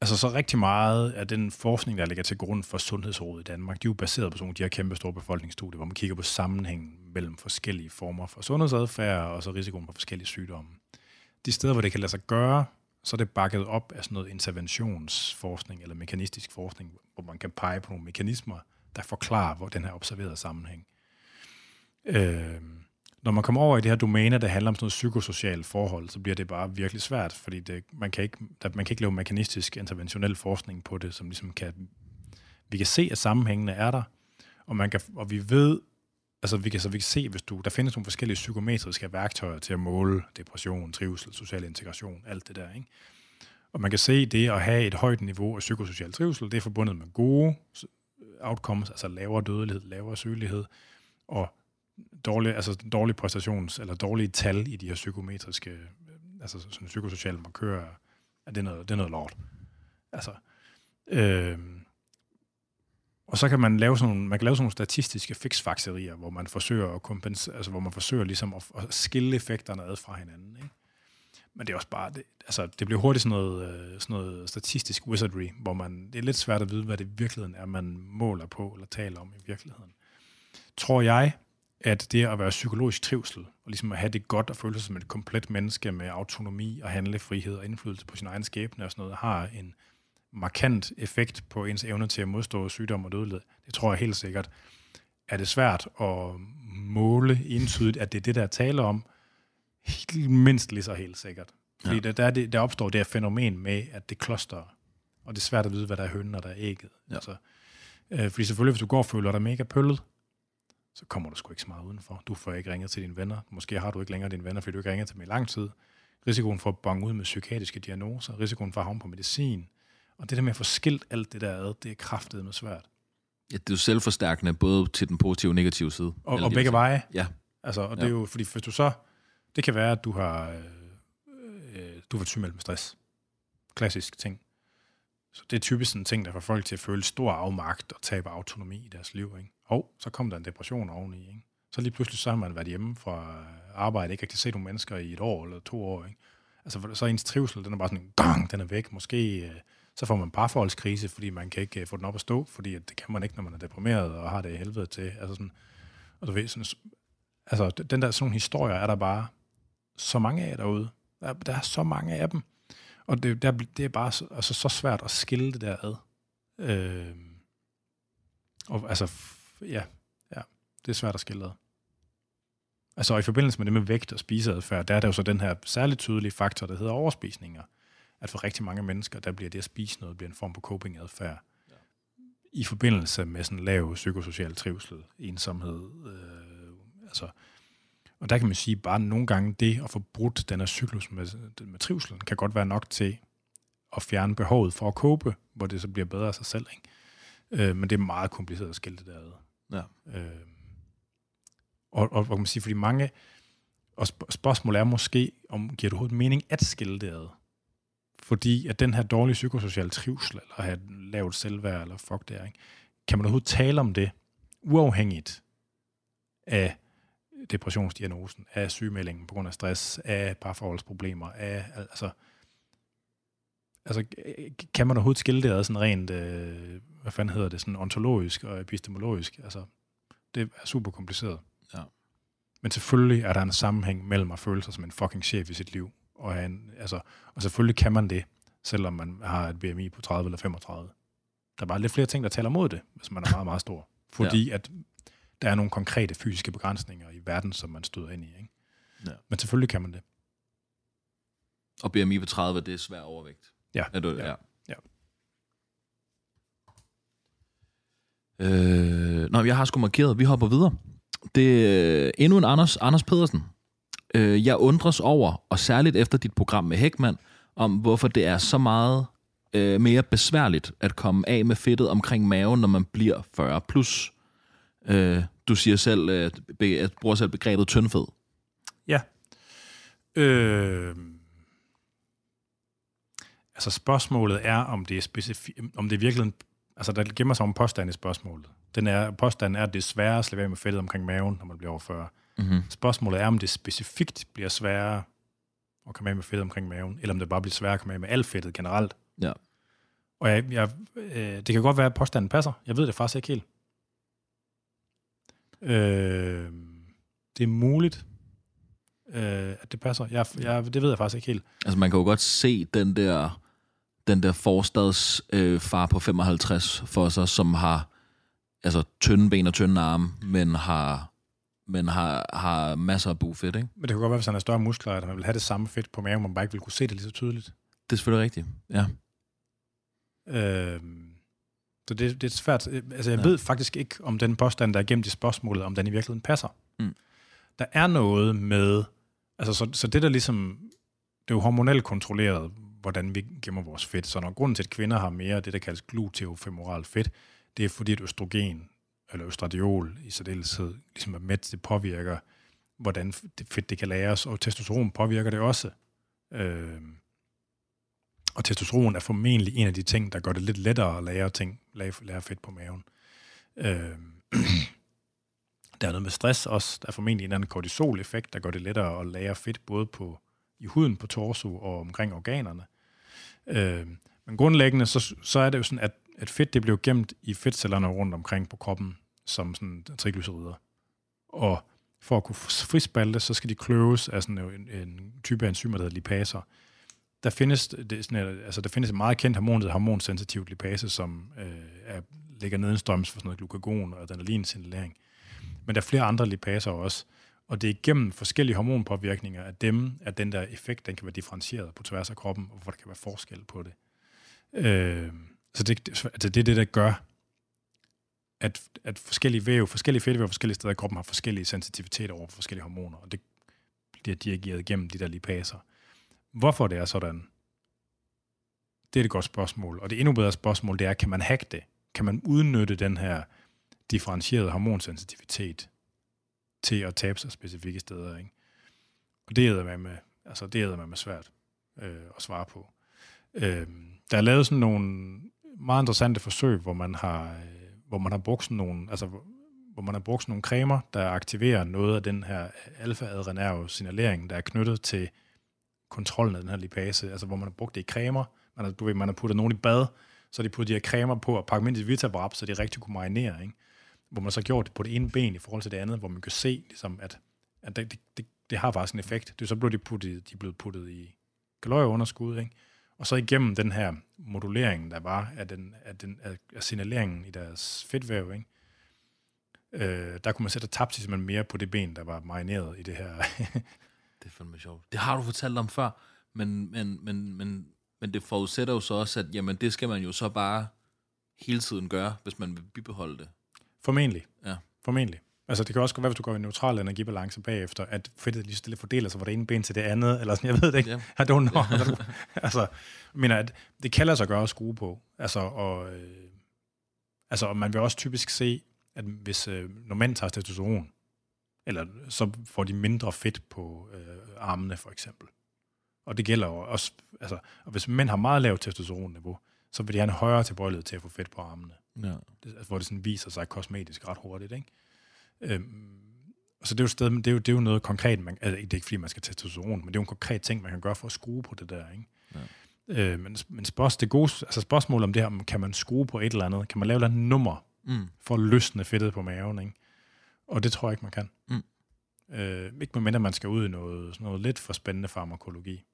Altså så rigtig meget af den forskning, der ligger til grund for Sundhedsrådet i Danmark, de er jo baseret på sådan de her kæmpe store befolkningsstudier, hvor man kigger på sammenhængen mellem forskellige former for sundhedsadfærd og så risikoen for forskellige sygdomme. De steder, hvor det kan lade sig gøre, så er det bakket op af sådan noget interventionsforskning eller mekanistisk forskning, hvor man kan pege på nogle mekanismer, der forklarer, hvor den her observerede sammenhæng. Øh, når man kommer over i det her domæne, der handler om sådan noget psykosocialt forhold, så bliver det bare virkelig svært, fordi det, man, kan ikke, der, man kan ikke lave mekanistisk interventionel forskning på det, som ligesom kan, vi kan se, at sammenhængene er der, og, man kan, og vi ved, altså vi kan, så vi kan se, hvis du, der findes nogle forskellige psykometriske værktøjer til at måle depression, trivsel, social integration, alt det der, ikke? Og man kan se det at have et højt niveau af psykosocial trivsel, det er forbundet med gode outcomes, altså lavere dødelighed, lavere sygelighed, og dårlig, altså dårlig præstations, eller dårlige tal i de her psykometriske, altså sådan psykosociale markører, at det er noget, det er noget lort. Altså, øh, og så kan man lave sådan nogle, man kan lave sådan nogle statistiske fixfakserier, hvor man forsøger at kompensere, altså hvor man forsøger ligesom at, at skille effekterne ad fra hinanden. Ikke? Men det er også bare, det, altså det bliver hurtigt sådan noget, øh, sådan noget statistisk wizardry, hvor man, det er lidt svært at vide, hvad det i virkeligheden er, man måler på eller taler om i virkeligheden. Tror jeg, at det at være psykologisk trivsel, og ligesom at have det godt og føle sig som et komplet menneske med autonomi og handlefrihed og indflydelse på sin egen skæbne og sådan noget, har en markant effekt på ens evne til at modstå sygdom og dødelighed. Det tror jeg helt sikkert. Er det svært at måle entydigt, at det er det, der taler om? Helt mindst lige så helt sikkert. Fordi ja. der, der, der opstår det her fænomen med, at det kloster, og det er svært at vide, hvad der er hønnen og der er ægget. Ja. Altså, øh, fordi selvfølgelig, hvis du går og føler dig mega pøllet, så kommer du sgu ikke så meget udenfor. Du får ikke ringet til dine venner. Måske har du ikke længere dine venner, fordi du ikke ringer til dem i lang tid. Risikoen for at bange ud med psykiatriske diagnoser, risikoen for at havne på medicin. Og det der med at få skilt alt det der ad, det er kraftet med svært. Ja, det er jo selvforstærkende, både til den positive og negative side. Og, og begge veje. Ja. Altså, og det ja. er jo, fordi hvis du så, det kan være, at du har, øh, øh, du har sygemeldt med stress. Klassisk ting. Så det er typisk en ting, der får folk til at føle stor afmagt og tabe autonomi i deres liv. Ikke? Og så kom der en depression oveni. Ikke? Så lige pludselig så har man været hjemme fra arbejde, ikke rigtig set nogle mennesker i et år eller to år. Ikke? Altså, så ens trivsel, den er bare sådan, gang, den er væk. Måske øh, så får man parforholdskrise, fordi man kan ikke øh, få den op at stå, fordi det kan man ikke, når man er deprimeret og har det i helvede til. Altså sådan, og du ved, sådan, altså, den der sådan nogle historier er der bare så mange af derude. Der, der er så mange af dem. Og det, der, det er bare så, altså, så svært at skille det der ad. Øh, og altså, ja, ja, det er svært at skille ad. Altså i forbindelse med det med vægt og spiseadfærd, der er der jo så den her særligt tydelige faktor, der hedder overspisninger. At for rigtig mange mennesker, der bliver det at spise noget, bliver en form for coping-adfærd. Ja. I forbindelse med sådan lav psykosocial trivsel, ensomhed. Øh, altså, og der kan man sige, bare nogle gange det at få brudt den her cyklus med, med trivselen, kan godt være nok til at fjerne behovet for at kåbe, hvor det så bliver bedre af sig selv. Ikke? Øh, men det er meget kompliceret at skille det der Ja. Øh, og, og, og man sige, fordi mange, og spørgsmålet er måske, om giver det overhovedet mening at skille det ad? Fordi at den her dårlige psykosociale trivsel, eller have lavt selvværd, eller fuck det er, ikke? kan man overhovedet tale om det, uafhængigt af depressionsdiagnosen, af sygemeldingen på grund af stress, af parforholdsproblemer, af, altså, altså, kan man overhovedet skille det ad sådan rent, øh, hvad fanden hedder det, sådan ontologisk og epistemologisk, altså, det er super kompliceret. Ja. Men selvfølgelig er der en sammenhæng mellem at føle sig som en fucking chef i sit liv, og, have en, altså, og selvfølgelig kan man det, selvom man har et BMI på 30 eller 35. Der er bare lidt flere ting, der taler mod det, hvis man er meget, meget stor. Fordi ja. at der er nogle konkrete fysiske begrænsninger i verden, som man støder ind i. Ikke? Ja. Men selvfølgelig kan man det. Og BMI på 30, det er svær overvægt. Ja. Er du, ja. ja. ja. Øh, nå, jeg har sgu markeret. Vi hopper videre. Det er endnu en Anders, Anders Pedersen. Øh, jeg undres over, og særligt efter dit program med Hækman, om hvorfor det er så meget øh, mere besværligt at komme af med fedtet omkring maven, når man bliver 40 plus. Øh, du siger selv, at, at bruger selv begrebet tyndfed. Ja. Øh, altså spørgsmålet er, om det er specifikt, om det er virkelig, altså der gemmer sig om påstand i spørgsmålet. Den er, påstanden er, at det er sværere at slippe af med fedtet omkring maven, når man bliver over 40. Mm-hmm. Spørgsmålet er, om det specifikt bliver sværere at komme af med fedtet omkring maven, eller om det bare bliver sværere at komme af med alt fedtet generelt. Ja. Og jeg, jeg, øh, det kan godt være, at påstanden passer. Jeg ved det faktisk ikke helt. Øh, det er muligt, øh, at det passer. Jeg, jeg, det ved jeg faktisk ikke helt. Altså man kan jo godt se den der, den der forstads øh, far på 55 for sig, som har altså tynde ben og tynde arme, men har men har, har masser af bufedt, ikke? Men det kan godt være, hvis han har større muskler, at han vil have det samme fedt på maven, man bare ikke vil kunne se det lige så tydeligt. Det er selvfølgelig rigtigt, ja. Øh, så det, det er svært. Altså, jeg ja. ved faktisk ikke, om den påstand, der er gemt i spørgsmålet, om den i virkeligheden passer. Mm. Der er noget med... Altså, så, så det der ligesom... Det er jo hormonelt kontrolleret, hvordan vi gemmer vores fedt. Så når grunden til, at kvinder har mere det, der kaldes gluteofemoral fedt, det er fordi, at østrogen eller østradiol i særdeleshed, ligesom er med, det påvirker, hvordan det fedt det kan læres, og testosteron påvirker det også. Øh, og testosteron er formentlig en af de ting, der gør det lidt lettere at lære ting, lære, lære fedt på maven. Øh, der er noget med stress også. Der er formentlig en anden kortisol-effekt, der gør det lettere at lære fedt både på, i huden, på torso og omkring organerne. Øh, men grundlæggende, så, så er det jo sådan, at, at fedt det bliver gemt i fedtcellerne rundt omkring på kroppen, som sådan triglycerider. Og for at kunne frispalte, så skal de kløves af sådan en, en type af enzymer, der hedder lipaser. Der findes, det sådan, altså der findes et meget kendt hormon, der hedder hormonsensitivt lipase, som øh, er, ligger nedenstrøms for sådan noget glucagon og adrenalinsignalering. Men der er flere andre lipaser også. Og det er igennem forskellige hormonpåvirkninger af dem, at den der effekt, den kan være differentieret på tværs af kroppen, og hvor der kan være forskel på det. Øh, så det, altså det er det, der gør, at, at forskellige væv, forskellige fedtvæv forskellige steder i kroppen har forskellige sensitiviteter over for forskellige hormoner, og det bliver dirigeret igennem de der lipaser. Hvorfor det er sådan, det er et godt spørgsmål. Og det endnu bedre spørgsmål, det er, kan man hacke det? Kan man udnytte den her differentierede hormonsensitivitet til at tabe sig specifikke steder? Ikke? Og det er med, altså det er med svært øh, at svare på. Øh, der er lavet sådan nogle meget interessante forsøg, hvor man har, øh, hvor man har brugt sådan nogle, altså hvor man har brugt sådan nogle cremer, der aktiverer noget af den her alfa-adrenerve signalering, der er knyttet til kontrollen af den her lipase, altså hvor man har brugt det i cremer, man har, du ved, man har puttet nogen i bad, så de puttet de her cremer på og pakket dem ind i Vitabrap, så de rigtig kunne marinere, ikke? Hvor man så gjort det på det ene ben i forhold til det andet, hvor man kan se, ligesom, at, at det, det, det, har faktisk en effekt. Det er så blevet de, puttet, de er blevet puttet i kalorieunderskud, ikke? Og så igennem den her modulering, der var af, den, af, den, af signaleringen i deres fedtvæv, ikke? Øh, der kunne man sætte tabt simpelthen mere på det ben, der var marineret i det her. det er fandme sjovt. Det har du fortalt om før, men, men, men, men, men det forudsætter jo så også, at jamen, det skal man jo så bare hele tiden gøre, hvis man vil bibeholde det. Formentlig. Ja. Formentlig. Altså det kan også godt være, hvis du går i neutral energibalance bagefter, at fedtet lige stille fordeler sig fra det ene ben til det andet, eller sådan, jeg ved det ikke. Yeah. I don't know. altså, jeg mener, at det kan lade sig gøre at skrue på. Altså, og, øh, altså, og man vil også typisk se, at hvis øh, når mænd tager testosteron, eller så får de mindre fedt på øh, armene, for eksempel. Og det gælder jo også, altså, og hvis mænd har meget lavt testosteronniveau, så vil de have en højere tilbøjelighed til at få fedt på armene. Ja. Det, altså, hvor det sådan viser sig kosmetisk ret hurtigt, ikke? Øhm, så det er jo, sted, det er jo, det er jo noget konkret, man, altså, det er ikke fordi, man skal tage testosteron, men det er jo en konkret ting, man kan gøre for at skrue på det der, ikke? Ja. Øh, men men spørgsmål, det gode, altså spørgsmålet om det her, kan man skrue på et eller andet, kan man lave et eller andet nummer mm. for at løsne fedtet på maven, ikke? Og det tror jeg ikke, man kan. Mm. Øh, ikke medmindre man skal ud i noget, sådan noget lidt for spændende farmakologi.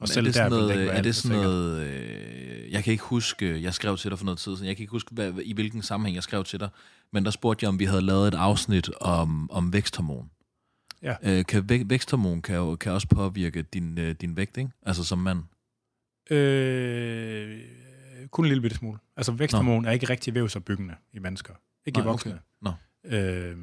Og selv er det sådan der noget, er det sådan noget øh, jeg kan ikke huske, jeg skrev til dig for noget tid siden, jeg kan ikke huske, hvad, i hvilken sammenhæng jeg skrev til dig, men der spurgte jeg, om vi havde lavet et afsnit om, om væksthormon. Ja. Øh, kan væk, væksthormon kan, jo, kan også påvirke din, øh, din vægt, ikke? Altså som mand. Øh, kun en lille bitte smule. Altså væksthormon Nå. er ikke rigtig vævsopbyggende i mennesker. Ikke Nej, i voksne. Okay. Nå. Øh,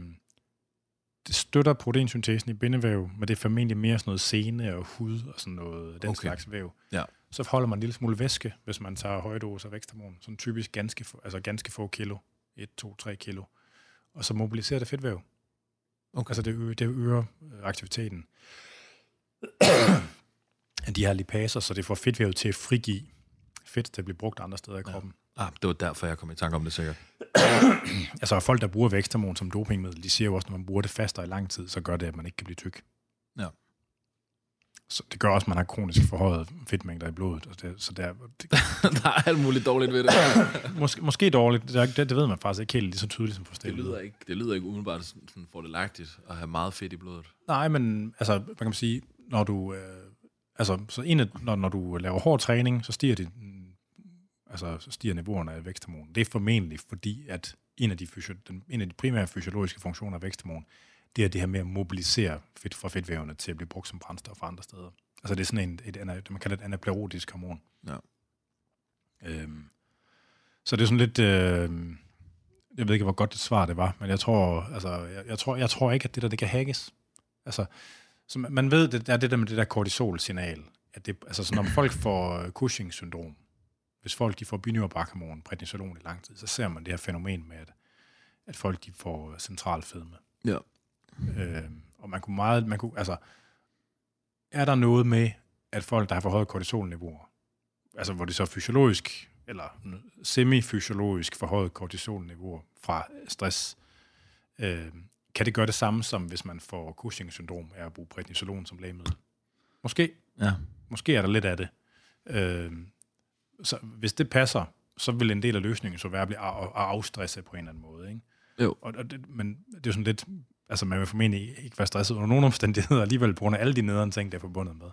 støtter proteinsyntesen i bindevæv, men det er formentlig mere sådan noget sene og hud og sådan noget, den okay. slags væv. Ja. Så holder man en lille smule væske, hvis man tager høje doser væksthormon. Sådan typisk ganske, altså ganske få kilo. 1, 2, 3 kilo. Og så mobiliserer det fedtvæv. Okay. Altså det øger, det øger øh, aktiviteten de her lipaser, så det får fedtvævet til at frigive fedt, der bliver brugt andre steder i kroppen. Ja. Ah, det var derfor, jeg kom i tanke om det sikkert. altså folk, der bruger væksthormon som dopingmiddel, de siger jo også, når man bruger det fastere i lang tid, så gør det, at man ikke kan blive tyk. Ja. Så det gør også, at man har kronisk forhøjet fedtmængder i blodet. Og det, så der, det, der er alt muligt dårligt ved det. måske, måske dårligt. Det, det, det ved man faktisk ikke helt lige så tydeligt som forstillet. Det lyder ikke, det lyder ikke umiddelbart sådan fordelagtigt at have meget fedt i blodet. Nej, men altså, man kan sige, når du... Øh, altså, så en af, når, når du laver hård træning, så stiger det altså så stiger niveauerne af væksthormon. Det er formentlig fordi, at en af de, den, en af de primære fysiologiske funktioner af væksthormon, det er det her med at mobilisere fedt fra fedtvævene til at blive brugt som brændstof andre steder. Altså det er sådan en, et, et, det man kalder et anaplerotisk hormon. Ja. Øhm, så det er sådan lidt, øh, jeg ved ikke, hvor godt det svar det var, men jeg tror, altså, jeg, jeg, tror, jeg tror ikke, at det der, det kan hackes. Altså, så man ved, det er det der med det der kortisol-signal, at det, altså, så når folk får Cushing-syndrom, hvis folk de får binyrbarkhormon, prednisolon i lang tid, så ser man det her fænomen med, at, at folk de får central fedme. Ja. Øh, og man kunne meget, man kunne, altså, er der noget med, at folk, der har forhøjet kortisolniveauer, altså hvor det så fysiologisk, eller semifysiologisk forhøjet kortisolniveauer fra stress, øh, kan det gøre det samme, som hvis man får Cushing-syndrom af at bruge prednisolon som lægemiddel? Måske. Ja. Måske er der lidt af det. Øh, så hvis det passer, så vil en del af løsningen så være at blive at afstresse på en eller anden måde. Ikke? Jo. Og, og det, men det er jo sådan lidt, altså man vil formentlig ikke være stresset under nogen omstændigheder alligevel på grund af alle de nederen ting, der er forbundet med.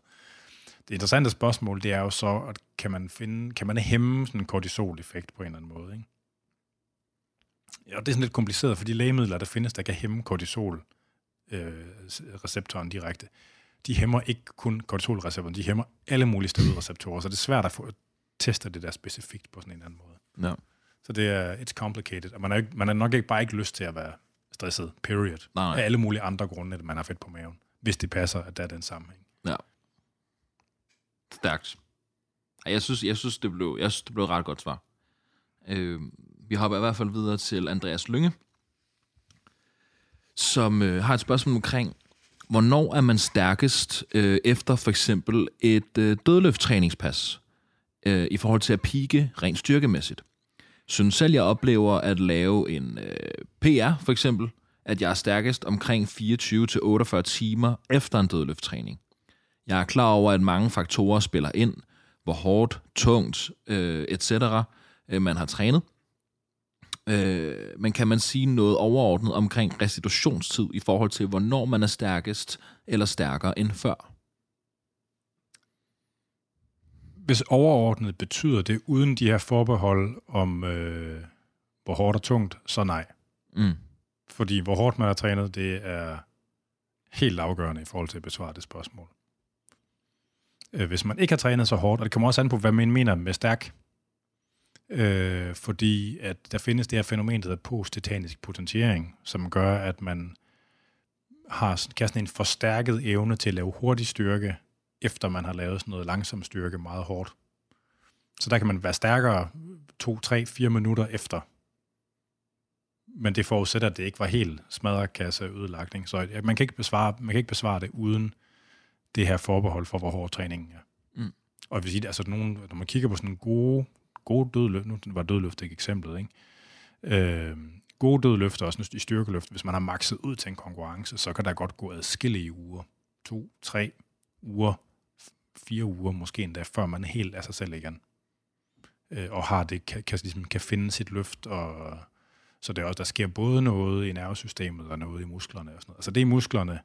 Det interessante spørgsmål, det er jo så, at kan man finde, kan man hæmme sådan en kortisol-effekt på en eller anden måde, ikke? Ja, det er sådan lidt kompliceret, for de lægemidler, der findes, der kan hæmme kortisol øh, direkte, de hæmmer ikke kun kortisolreceptoren, de hæmmer alle mulige steroidreceptorer, så det er svært at få testet det der specifikt på sådan en eller anden måde. Ja. Så det er, it's complicated, og man har, man har nok ikke bare ikke lyst til at være stresset, period. Nej. Af alle mulige andre grunde, at man har fedt på maven, hvis det passer, at der er den sammenhæng. Ja. Stærkt. Jeg synes, jeg synes, det blev, jeg synes, det blev et ret godt svar. Øh, vi hopper i hvert fald videre til Andreas Lynge, som øh, har et spørgsmål omkring, hvornår er man stærkest øh, efter for eksempel et øh, dødløfttræningspas øh, i forhold til at pike rent styrkemæssigt. Synes selv, jeg oplever at lave en øh, PR for eksempel, at jeg er stærkest omkring 24-48 timer efter en dødløfttræning. Jeg er klar over, at mange faktorer spiller ind, hvor hårdt, tungt, øh, etc. Øh, man har trænet. Øh, men kan man sige noget overordnet omkring restitutionstid i forhold til, hvornår man er stærkest eller stærkere end før? Hvis overordnet betyder det, uden de her forbehold om, øh, hvor hårdt og tungt, så nej. Mm. Fordi hvor hårdt man har trænet, det er helt afgørende i forhold til at besvare det spørgsmål. Øh, Hvis man ikke har trænet så hårdt, og det kommer også an på, hvad man mener med stærk, øh, fordi at der findes det her fænomen, der hedder postetanisk potentiering, som gør, at man har kan sådan en forstærket evne til at lave hurtig styrke, efter man har lavet sådan noget langsom styrke meget hårdt. Så der kan man være stærkere to, tre, fire minutter efter. Men det forudsætter, at det ikke var helt smadrekasse ødelagning. Så man kan, ikke besvare, man kan ikke besvare det uden det her forbehold for, hvor hård træningen er. Mm. Og vil sige, altså nogen, når man kigger på sådan gode, gode dødløft, nu var dødløft ikke eksemplet, ikke? Øh, gode dødløfter, også i styrkeløft, hvis man har makset ud til en konkurrence, så kan der godt gå adskillige uger. To, tre uger, fire uger måske endda, før man helt er sig selv igen. Øh, og har det, kan, kan, ligesom, kan finde sit løft, og så det er også, der sker både noget i nervesystemet og noget i musklerne og sådan noget. Altså det i musklerne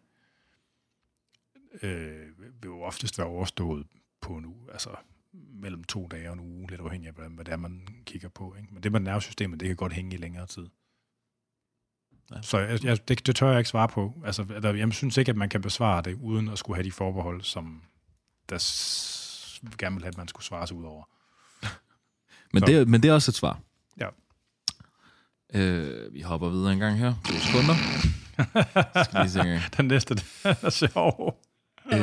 øh, vil jo oftest være overstået på en uge, altså mellem to dage og en uge, lidt afhængig af, hvad det er, man kigger på. Ikke? Men det med nervesystemet, det kan godt hænge i længere tid. Ja. Så jeg, jeg, det, det tør jeg ikke svare på. Altså, der, jeg synes ikke, at man kan besvare det, uden at skulle have de forbehold, som der s- gerne vil have, at man skulle svare sig ud over. Men, det, men det er også et svar. Ja. Øh, vi hopper videre en gang her. To sekunder. Skal lige se en gang. Den næste, den er sjov. Øh,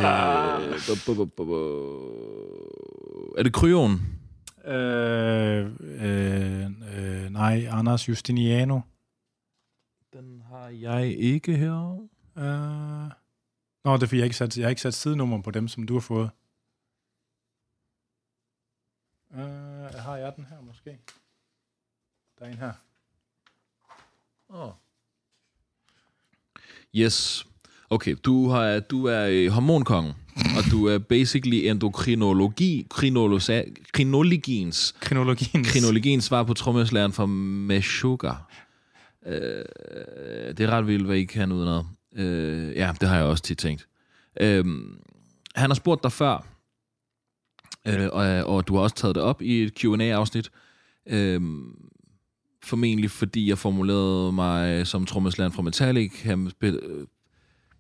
bu- bu- bu- bu- bu- er det kryon? Øh, øh, øh, nej, Anders Justiniano. Den har jeg ikke her. Øh, nå, det er fordi, jeg ikke sat, jeg har ikke sat sidenummer på dem, som du har fået. Øh, har jeg den her måske? Der er en her. Oh. Yes. Okay, du, har, du er øh, hormonkongen, og du er basically endokrinologi, krinolosa, krinologiens, Krinologien. krinologiens svar på trommeslæren fra Meshuggah. Øh, det er ret vildt, hvad I kan udenad. Øh, ja, det har jeg også tit tænkt. Øh, han har spurgt dig før, øh, og, og du har også taget det op i et Q&A-afsnit. Øh, formentlig fordi jeg formulerede mig som trommeslæren fra Metallic. Han spil, øh,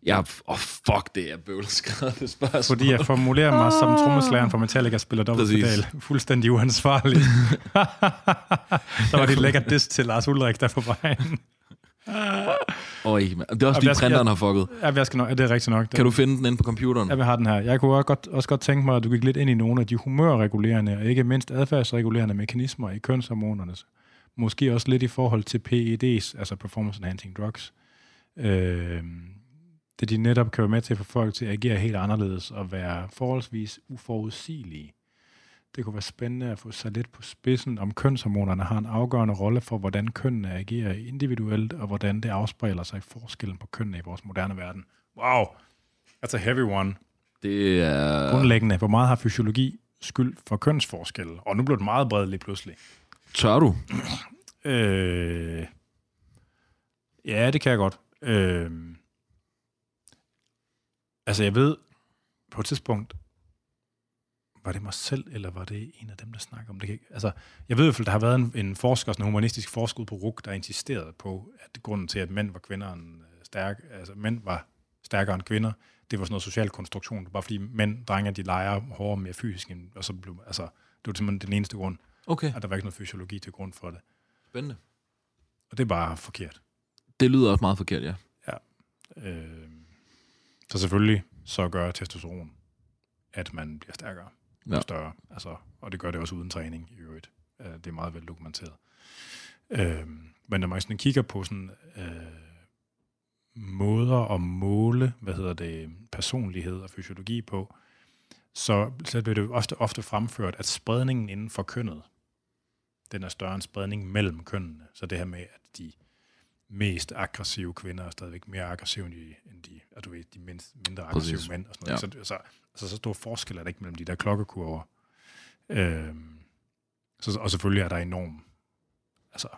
ja, åh oh, fuck, det er bøvleskrevet det spørgsmål. Fordi jeg formulerer mig som trommeslæren for Metallica spiller dobbeltpedal. Fuldstændig uansvarligt. der var det et lækkert diss til Lars Ulrik der på vejen. Øj, det er også Og fordi printeren jeg- har fucket. Ja, jeg skal nok, ja, det er rigtigt nok. Kan du finde den inde på computeren? Jeg vil have den her. Jeg kunne også godt, også godt tænke mig, at du gik lidt ind i nogle af de humørregulerende og ikke mindst adfærdsregulerende mekanismer i kønshormonernes Måske også lidt i forhold til PEDs, altså Performance Enhancing Drugs. Øh, det de netop kan være med til at få folk til at agere helt anderledes og være forholdsvis uforudsigelige. Det kunne være spændende at få sig lidt på spidsen, om kønshormonerne har en afgørende rolle for, hvordan kønnene agerer individuelt, og hvordan det afspejler sig i forskellen på kønnene i vores moderne verden. Wow, that's a heavy one. Det er... Grundlæggende, hvor meget har fysiologi skyld for kønsforskelle? Og nu blev det meget bredt lige pludselig. Tør du? Øh, ja, det kan jeg godt. Øh, altså, jeg ved, på et tidspunkt, var det mig selv, eller var det en af dem, der snakker om det? Ikke- Altså, jeg ved i hvert fald, der har været en, en forsker, sådan en humanistisk forsker på RUK, der insisterede på, at grunden til, at mænd var kvinder end, øh, stærk, altså mænd var stærkere end kvinder, det var sådan noget social konstruktion. Bare fordi mænd, drenge, de leger hårdere mere fysisk, end, og så blev, altså, det var simpelthen den eneste grund, Okay, at der var ikke noget fysiologi til grund for det. spændende. Og det er bare forkert. Det lyder også meget forkert, ja. Øh, så selvfølgelig så gør testosteron, at man bliver stærkere Ja. ja. større. Altså, og det gør det også uden træning i øvrigt. Øh, det er meget vel dokumenteret. Øh, men når man sådan kigger på sådan, øh, måder at måle, hvad hedder det, personlighed og fysiologi på, så, så bliver det jo ofte, ofte fremført, at spredningen inden for kønnet, den er større end spredningen mellem kønnene. Så det her med, at de mest aggressive kvinder er stadigvæk mere aggressive end de, end de, at du ved, de mindst, mindre aggressive Præcis. mænd. Og sådan noget. Ja. Så, så, altså, så stor forskel er der ikke mellem de der klokkekurver. Øhm, så, og selvfølgelig er der enorm altså,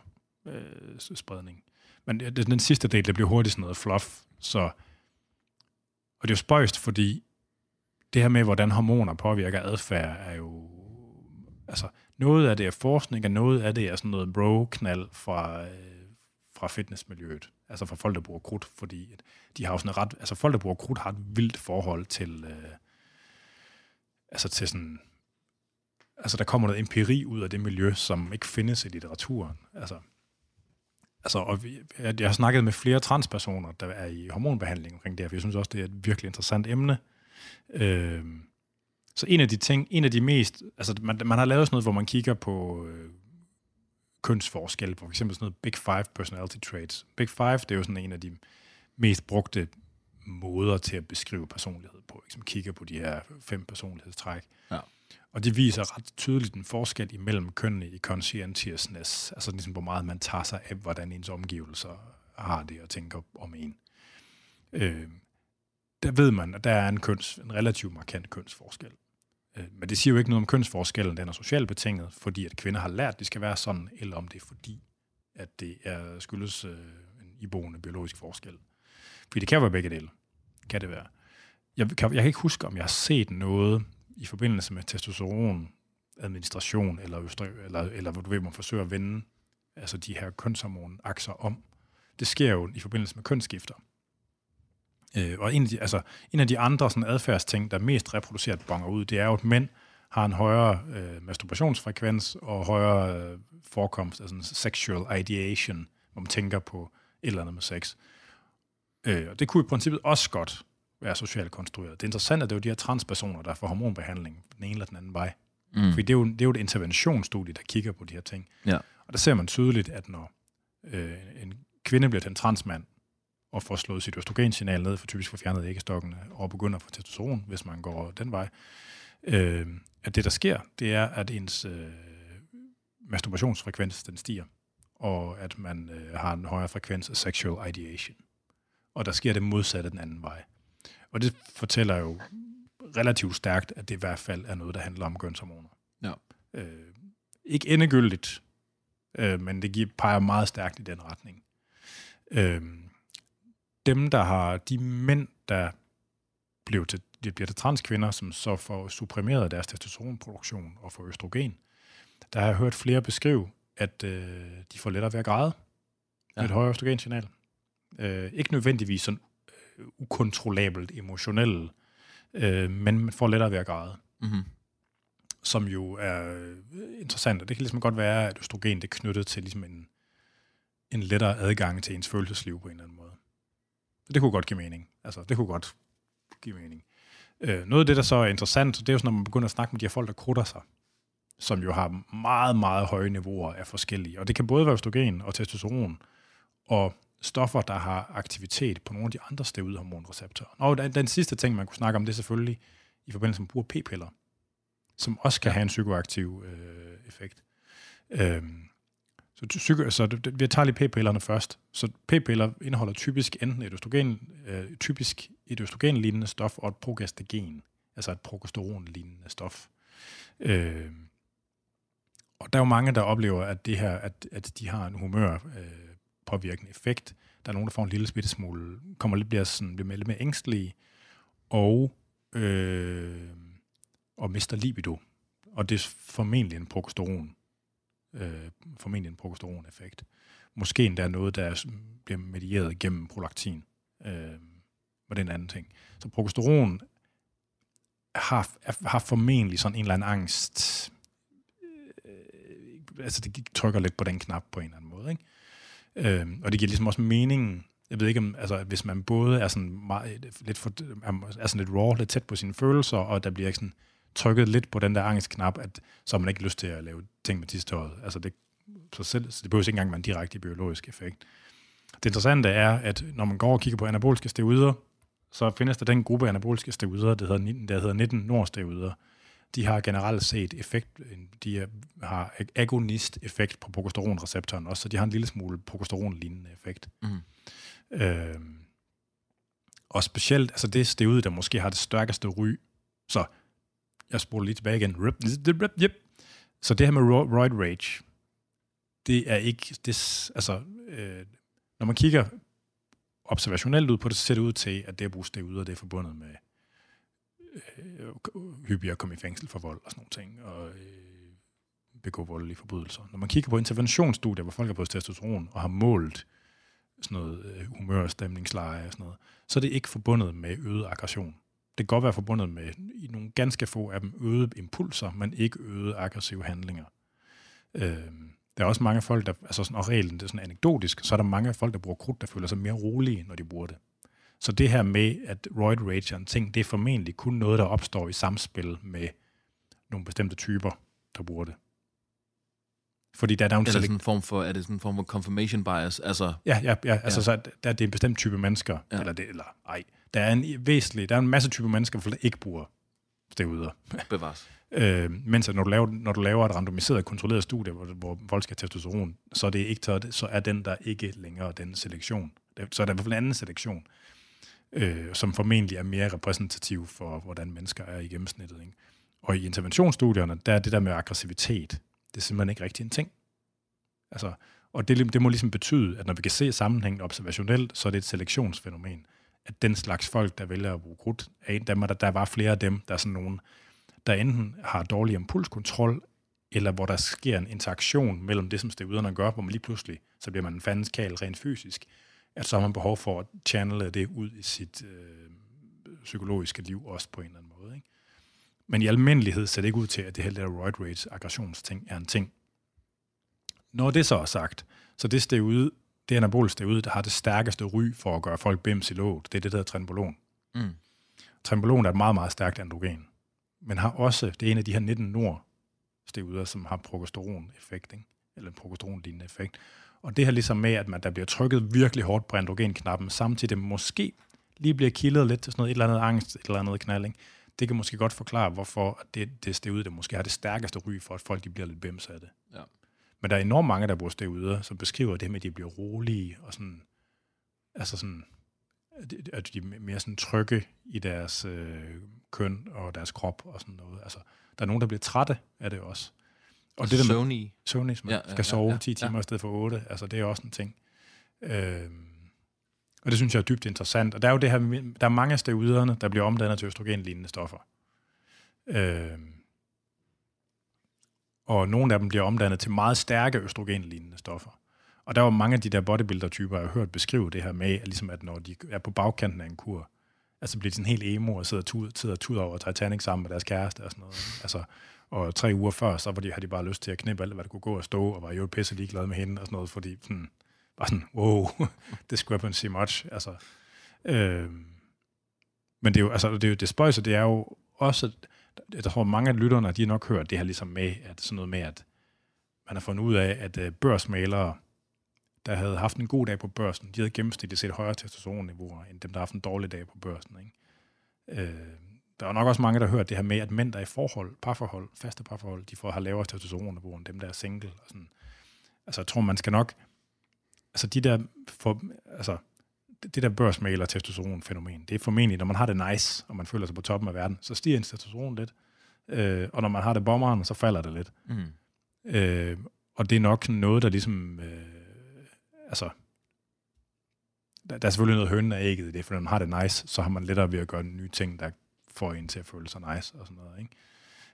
øh, spredning. Men det, den sidste del, det bliver hurtigt sådan noget fluff. Så, og det er jo spøjst, fordi det her med, hvordan hormoner påvirker adfærd, er jo... Altså, noget af det er forskning, og noget af det er sådan noget bro-knald fra, øh, fra fitnessmiljøet. Altså fra folk, der bruger krudt, fordi at de har jo sådan ret... Altså folk, der bruger krudt, har et vildt forhold til... Øh, altså til sådan... Altså der kommer noget empiri ud af det miljø, som ikke findes i litteraturen. Altså, altså og vi, jeg, jeg har snakket med flere transpersoner, der er i hormonbehandling omkring det her, for jeg synes også, det er et virkelig interessant emne. Øh, så en af de ting, en af de mest, altså man, man har lavet sådan noget, hvor man kigger på øh, kønsforskel, på for eksempel sådan noget Big Five personality traits. Big Five, det er jo sådan en af de mest brugte måder til at beskrive personlighed på. Liksom kigger på de her fem personlighedstræk. Ja. Og det viser ret tydeligt en forskel imellem kønnene i conscientiousness, altså ligesom hvor meget man tager sig af, hvordan ens omgivelser har det og tænker om en. Øh, der ved man, at der er en, køns, en relativt markant kønsforskel. Øh, men det siger jo ikke noget om kønsforskellen, den er socialt betinget, fordi at kvinder har lært, at de skal være sådan, eller om det er fordi, at det er skyldes øh, en iboende biologisk forskel. Fordi det kan være begge dele. Kan det være. Jeg kan, jeg kan ikke huske, om jeg har set noget i forbindelse med testosteron, administration, eller, eller, eller hvor du ved, man forsøger at vende altså de her kønshormonakser om. Det sker jo i forbindelse med kønsskifter. Øh, og en af, de, altså, en af de andre sådan adfærdsting, der mest reproduceret bonger ud, det er jo, at mænd har en højere øh, masturbationsfrekvens og højere øh, forekomst af sådan sexual ideation, hvor man tænker på et eller andet med sex. Øh, og det kunne i princippet også godt være socialt konstrueret. Det er interessant, at det er jo de her transpersoner, der får hormonbehandling den ene eller den anden vej. Mm. Fordi det er, jo, det er jo et interventionsstudie, der kigger på de her ting. Ja. Og der ser man tydeligt, at når øh, en kvinde bliver til en transmand, og får slået sit østrogensignal ned, for typisk får fjernet æggestokkene, og begynder at få testosteron, hvis man går den vej, øh, at det, der sker, det er, at ens øh, masturbationsfrekvens, den stiger, og at man øh, har en højere frekvens af sexual ideation. Og der sker det modsatte den anden vej. Og det fortæller jo relativt stærkt, at det i hvert fald er noget, der handler om kønshormoner. Ja. Øh, ikke endegyldigt, øh, men det giver, peger meget stærkt i den retning. Øh, dem, der har de mænd, der blev til, de bliver til transkvinder, som så får supprimeret deres testosteronproduktion og får østrogen, der har jeg hørt flere beskrive, at øh, de får lettere ved at græde Ja. med et højere østrogensignal. Øh, ikke nødvendigvis sådan øh, ukontrollabelt emotionelle, øh, men man får lettere ved at græde Mm-hmm. som jo er øh, interessant, og det kan ligesom godt være, at østrogen det er knyttet til ligesom en, en lettere adgang til ens følelsesliv på en eller anden måde. Så det kunne godt give mening. Altså, det kunne godt give mening. Øh, noget af det, der så er interessant, det er jo sådan, når man begynder at snakke med de her folk, der krutter sig. som jo har meget, meget høje niveauer af forskellige. Og det kan både være østrogen og testosteron, og stoffer, der har aktivitet på nogle af de andre steroidhormonreceptorer. Og den, den sidste ting, man kunne snakke om, det er selvfølgelig i forbindelse med brug af p-piller, som også kan have en psykoaktiv øh, effekt. Øhm, så, psyko, så vi tager lige p-pillerne først. Så p-piller indeholder typisk enten et østrogen, øh, typisk et østrogenlignende stof og et progestagen, altså et progesteronlignende stof. Øh, og der er jo mange, der oplever, at det her, at, at de har en humør øh, påvirkende effekt. Der er nogen, der får en lille bitte smule, kommer lidt, bliver, sådan, bliver lidt mere ængstelige, og, øh, og mister libido. Og det er formentlig en progesteron, øh, formentlig en progesteron-effekt. Måske endda noget, der bliver medieret gennem prolaktin. Øh, og den anden ting. Så progesteron har, har formentlig sådan en eller anden angst. Øh, altså det trykker lidt på den knap på en eller anden måde. Ikke? Øh, og det giver ligesom også meningen, jeg ved ikke om, altså hvis man både er sådan meget, lidt, for, er sådan lidt raw, lidt tæt på sine følelser, og der bliver sådan trykket lidt på den der angstknap, at så har man ikke lyst til at lave ting med tistøjet. Altså det, så, selv, så det behøver ikke engang være en direkte biologisk effekt. Det interessante er, at når man går og kigger på anaboliske steroider, så findes der den gruppe anaboliske steroider, der hedder, der hedder 19 nordsteroider, de har generelt set effekt, de har agonist-effekt på progesteronreceptoren også, så de har en lille smule progesteron-lignende effekt. Mm. Øh, og specielt, altså det steroid, der måske har det stærkeste ry, så jeg spoler lige tilbage igen. Rip, rip, rip. Så det her med roid rage, det er ikke, det, altså, øh, når man kigger observationelt ud på det, så ser det ud til, at det at bruge steroider, det er forbundet med øh, hyppigere at komme i fængsel for vold og sådan nogle ting, og øh, begå voldelige forbrydelser. Når man kigger på interventionsstudier, hvor folk har fået testosteron og har målt sådan noget øh, humør, stemningsleje og sådan noget, så er det ikke forbundet med øget aggression. Det kan godt være forbundet med i nogle ganske få af dem øgede impulser, men ikke øgede aggressive handlinger. Øh, der er også mange folk, der, altså sådan, og reglen det er sådan anekdotisk, så er der mange folk, der bruger krudt, der føler sig mere rolige, når de bruger det. Så det her med, at roid rage er en ting, det er formentlig kun noget, der opstår i samspil med nogle bestemte typer, der bruger det. Fordi der, der er, er, det sådan en form for, er det sådan en form for confirmation bias? Altså, ja, ja, ja, altså ja. Så, der, det er en bestemt type mennesker, ja. eller, det, eller ej, der er en væsentlig, der er en masse typer mennesker, der ikke bruger steroider. Bevares. øh, mens at når du, laver, når du laver et randomiseret, kontrolleret studie, hvor, hvor folk skal have testosteron, så er, det ikke taget, så er den der ikke længere den selektion. Så er der i hvert fald en anden selektion øh, som formentlig er mere repræsentativ for, hvordan mennesker er i gennemsnittet. Ikke? Og i interventionsstudierne, der er det der med aggressivitet, det er simpelthen ikke rigtig en ting. Altså, og det, det må ligesom betyde, at når vi kan se sammenhængen observationelt, så er det et selektionsfænomen. At den slags folk, der vælger at bruge krudt, er en dem, der, der var flere af dem, der er sådan nogen, der enten har dårlig impulskontrol, eller hvor der sker en interaktion mellem det, som steroiderne gør, hvor man lige pludselig, så bliver man en fandens kal rent fysisk, at så har man behov for at channele det ud i sit øh, psykologiske liv også på en eller anden måde. Ikke? Men i almindelighed ser det ikke ud til, at det her der roid rage aggressionsting er en ting. Når det så er sagt, så det steroid, det anabolisk steroid, der har det stærkeste ry for at gøre folk bims i låget, det er det, der hedder trenbolon. Mm. Trenbolon er et meget, meget stærkt androgen, men har også, det er en af de her 19 nord steroider, som har progesteron-effekt, ikke? eller progesteron-lignende effekt. Og det her ligesom med, at man der bliver trykket virkelig hårdt på androgenknappen, samtidig måske lige bliver kildet lidt til sådan noget, et eller andet angst, et eller andet knalding. Det kan måske godt forklare, hvorfor det, det steroid, det måske har det stærkeste ry for, at folk de bliver lidt bims af det. Ja. Men der er enormt mange, der bruger steroider, som beskriver det med, at de bliver rolige og sådan, altså sådan, at de er mere sådan trygge i deres øh, køn og deres krop og sådan noget. Altså, der er nogen, der bliver trætte af det også. Og det der Sony. Med, Sony, som ja, ja, skal sove ja, ja, 10 timer ja. i stedet for 8, altså det er også en ting. Øh, og det synes jeg er dybt interessant. Og der er jo det her, der er mange af steroiderne, der bliver omdannet til østrogenlignende stoffer. Øh, og nogle af dem bliver omdannet til meget stærke østrogenlignende stoffer. Og der var mange af de der bodybuilder-typer, jeg har hørt beskrive det her med, at, ligesom at når de er på bagkanten af en kur, altså bliver de sådan helt emo og sidder og tuder, tuder over Titanic sammen med deres kæreste og sådan noget. Altså, og tre uger før, så var de, havde de bare lyst til at knippe alt, hvad der kunne gå og stå, og var jo pisse ligeglade med hende og sådan noget, fordi sådan, var sådan, wow, discrepancy much. Altså, øh, men det er jo, altså, det, er jo, det spøjse, det er jo også, jeg tror, mange af lytterne, de har nok hørt det her ligesom med, at sådan noget med, at man har fundet ud af, at øh, børsmalere, der havde haft en god dag på børsen, de havde gennemsnitligt set højere testosteronniveauer, end dem, der har haft en dårlig dag på børsen. Ikke? Øh, der er nok også mange, der har hørt det her med, at mænd, der er i forhold, parforhold, faste parforhold, de får har lavere testosteronniveau end dem, der er single. Og sådan. Altså, jeg tror, man skal nok... Altså, de der... For, altså, det der børsmaler testosteron-fænomen, det er formentlig, når man har det nice, og man føler sig på toppen af verden, så stiger ens testosteron lidt. Øh, og når man har det bomberen, så falder det lidt. Mm. Øh, og det er nok noget, der ligesom... Øh, altså, der, der er selvfølgelig noget høn af ægget i det, for når man har det nice, så har man lettere ved at gøre nye ting, der får en til at føle sig nice og sådan noget. Ikke?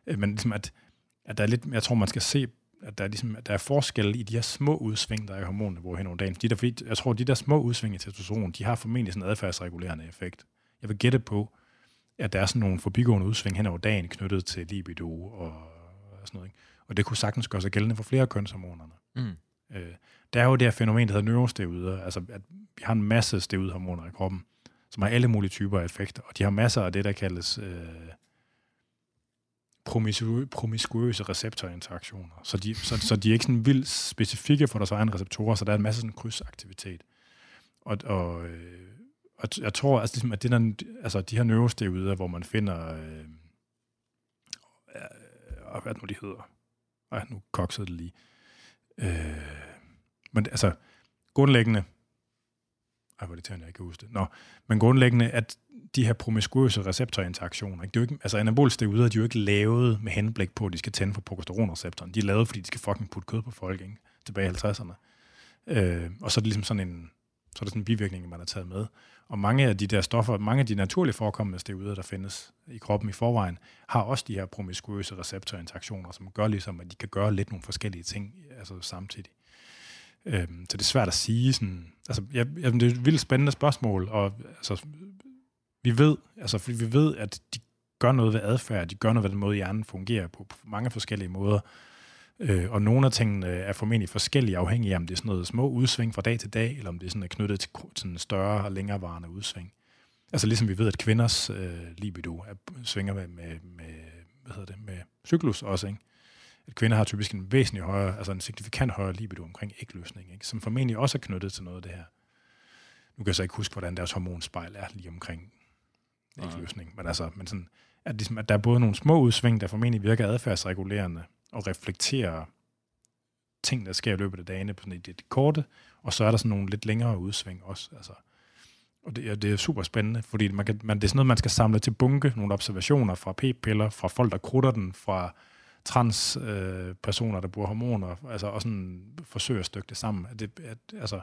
Øh, men ligesom at, at der er lidt, jeg tror, man skal se, at der er, ligesom, at der er forskel i de her små udsving, der er i hormonniveau hen over dagen. De der, fordi jeg tror, at de der små udsving i testosteron, de har formentlig sådan en adfærdsregulerende effekt. Jeg vil gætte på, at der er sådan nogle forbigående udsving hen over dagen knyttet til libido og, og sådan noget. Ikke? Og det kunne sagtens gøre sig gældende for flere kønshormonerne. Mm. Øh, der er jo det her fænomen, der hedder neurosteroider, altså at vi har en masse steroidhormoner i kroppen, som har alle mulige typer af effekter, og de har masser af det, der kaldes øh, promiskuøse receptorinteraktioner. Så de, så, så de er ikke sådan vildt specifikke for deres egne receptorer, så der er en masse sådan krydsaktivitet. Og, og, øh, og jeg tror, altså, ligesom, at det der, altså, de her neurosteroider, hvor man finder, øh, øh, hvad nu de hedder, ej, nu koksede det lige. Øh, men altså, grundlæggende, ej, hvor det jeg ikke kan huske det. Nå, men grundlæggende, at de her promiskuøse receptorinteraktioner, ikke? Det er jo ikke, altså anabolsteroider, de er jo ikke lavet med henblik på, at de skal tænde for progesteronreceptoren. De er lavet, fordi de skal fucking putte kød på folk, ikke? tilbage i 50'erne. Øh, og så er det ligesom sådan en, så er det sådan en bivirkning, man har taget med. Og mange af de der stoffer, mange af de naturligt forekommende steroider, der findes i kroppen i forvejen, har også de her promiskuøse receptorinteraktioner, som gør ligesom, at de kan gøre lidt nogle forskellige ting altså samtidig. Øhm, så det er svært at sige sådan, altså, jeg, jeg, det er et vildt spændende spørgsmål, og altså, vi ved, altså, fordi vi ved, at de gør noget ved adfærd, de gør noget ved den måde, hjernen fungerer på, på mange forskellige måder. Øh, og nogle af tingene er formentlig forskellige, afhængig af, om det er sådan noget små udsving fra dag til dag, eller om det er sådan knyttet til sådan større og længerevarende udsving. Altså ligesom vi ved, at kvinders øh, libido er, svinger med, med, med, hvad hedder det, med cyklus også, ikke? At kvinder har typisk en væsentlig højere, altså en signifikant højere libido omkring ægløsning, ikke? som formentlig også er knyttet til noget af det her. Nu kan jeg så ikke huske, hvordan deres hormonspejl er lige omkring ægløsning, men altså, men sådan, at, ligesom, at der er både nogle små udsving, der formentlig virker adfærdsregulerende, og reflekterer ting, der sker i løbet af dagene på sådan det korte, og så er der sådan nogle lidt længere udsving også. Altså. Og det, er, det er super spændende, fordi man kan, man, det er sådan noget, man skal samle til bunke, nogle observationer fra p-piller, fra folk, der krutter den, fra transpersoner, øh, personer, der bruger hormoner, altså, og sådan forsøge at stykke det sammen. At det, at, altså,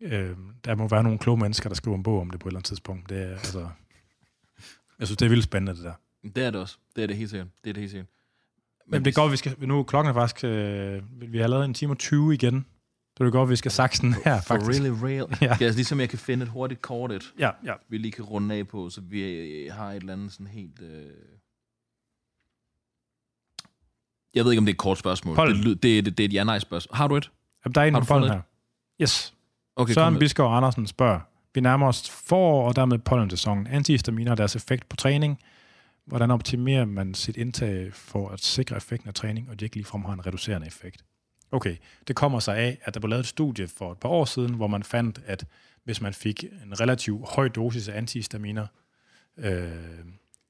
øh, der må være nogle kloge mennesker, der skriver en bog om det på et eller andet tidspunkt. Det er, altså, jeg synes, det er vildt spændende, det der. Det er det også. Det er det helt sikkert. Det er det helt sikkert. Men det går, vi skal, nu klokken er faktisk, øh, vi har lavet en time og 20 igen. Så det går, vi skal saksen her, For faktisk. really real. Ja. Det er altså ligesom, jeg kan finde et hurtigt kort, et, Ja, ja. vi lige kan runde af på, så vi øh, har et eller andet sådan helt... Øh... Jeg ved ikke, om det er et kort spørgsmål. Pollen. Det, det, det, det er et ja-nej-spørgsmål. Har du et? Jamen, der er en på pollen her. Yes. Okay, Søren. Biskov Andersen spørger, vi nærmer os forår og dermed pollensæsonen. Antihistaminer og deres effekt på træning. Hvordan optimerer man sit indtag for at sikre effekten af træning, og de ikke ligefrem har en reducerende effekt? Okay, det kommer sig af, at der blev lavet et studie for et par år siden, hvor man fandt, at hvis man fik en relativt høj dosis af antihistaminer, øh,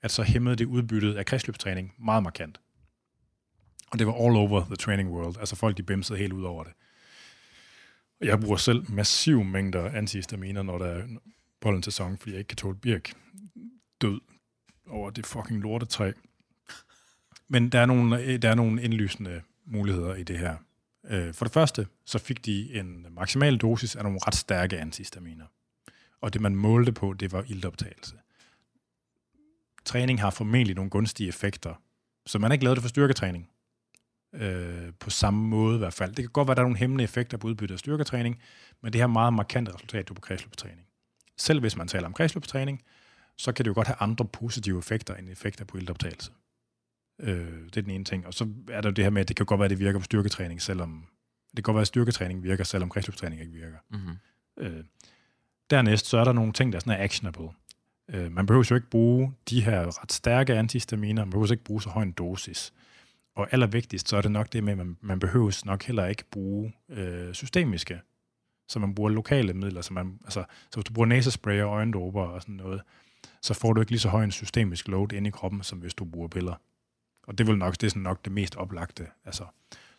at så hæmmede det udbyttet af kredsløbstræning meget markant. Og det var all over the training world. Altså folk, de bimsede helt ud over det. Og Jeg bruger selv massiv mængder antihistaminer, når der er pollensæson, fordi jeg ikke kan tåle birk. Død over det fucking lortetræ. Men der er nogle, øh, der er nogle indlysende muligheder i det her. Øh, for det første, så fik de en maksimal dosis af nogle ret stærke antihistaminer. Og det, man målte på, det var iltoptagelse. Træning har formentlig nogle gunstige effekter, så man har ikke lavet det for styrketræning øh, på samme måde i hvert fald. Det kan godt være, at der er nogle hæmmende effekter på udbyttet af styrketræning, men det her meget markante resultat, du på kredsløbstræning. Selv hvis man taler om kredsløbstræning, så kan det jo godt have andre positive effekter end effekter på iltoptagelse. Øh, det er den ene ting. Og så er der jo det her med, at det kan godt være, at det virker på styrketræning, selvom det kan godt være, at styrketræning virker, selvom kredsløbstræning ikke virker. Mm-hmm. Øh, dernæst, så er der nogle ting, der sådan er actionable. Øh, man behøver jo ikke bruge de her ret stærke antihistaminer, man behøver ikke bruge så høj en dosis. Og allervigtigst, så er det nok det med, at man, man behøver nok heller ikke bruge øh, systemiske, så man bruger lokale midler. Så, man, altså, så hvis du bruger næsespray og øjendråber og sådan noget, så får du ikke lige så høj en systemisk load ind i kroppen, som hvis du bruger piller. Og det vil nok, det er sådan nok det mest oplagte. Altså,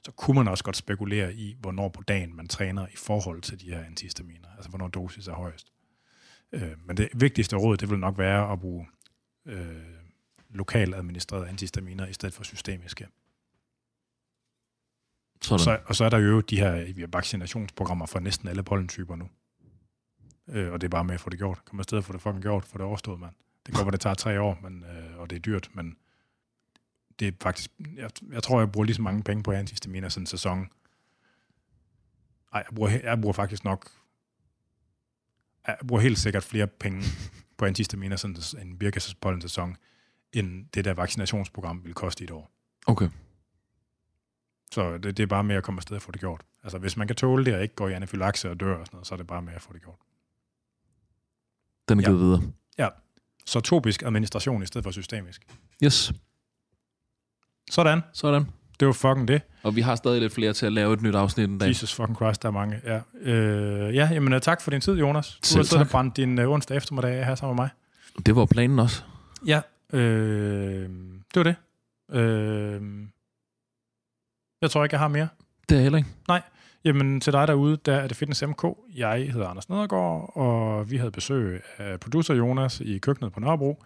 så kunne man også godt spekulere i, hvornår på dagen man træner i forhold til de her antihistaminer. Altså, hvornår dosis er højest. Øh, men det vigtigste råd, det vil nok være at bruge øh, lokalt administrerede antihistaminer i stedet for systemiske. Sådan. Så, og så er der jo de her vi har vaccinationsprogrammer for næsten alle pollentyper nu. Øh, og det er bare med at få det gjort. Kom afsted og få det fucking gjort, få det overstået, mand. Det går, hvor det tager tre år, men, øh, og det er dyrt, men det er faktisk... Jeg, jeg tror, jeg bruger lige så mange penge på antihistaminer sådan en sæson. Ej, jeg bruger, jeg bruger faktisk nok... Jeg bruger helt sikkert flere penge på antihistaminer sådan en birkespollens sæson, end det der vaccinationsprogram vil koste i et år. Okay. Så det, det er bare med at komme afsted og få det gjort. Altså, hvis man kan tåle det og ikke går i anafylaxe og dør og sådan noget, så er det bare med at få det gjort. Den er Ja. givet videre. Ja. Så topisk administration i stedet for systemisk. Yes. Sådan. Sådan. Det var fucking det. Og vi har stadig lidt flere til at lave et nyt afsnit en dag. Jesus fucking Christ, der er mange. Ja, øh, ja jamen, øh, tak for din tid, Jonas. Du Selv har siddet og brændt din øh, onsdag eftermiddag her sammen med mig. Det var planen også. Ja, øh, det var det. Øh, jeg tror ikke, jeg har mere. Det er heller ikke. Jamen, til dig derude, der er det Fitness MK. Jeg hedder Anders Nedergaard, og vi havde besøg af producer Jonas i køkkenet på Nørrebro.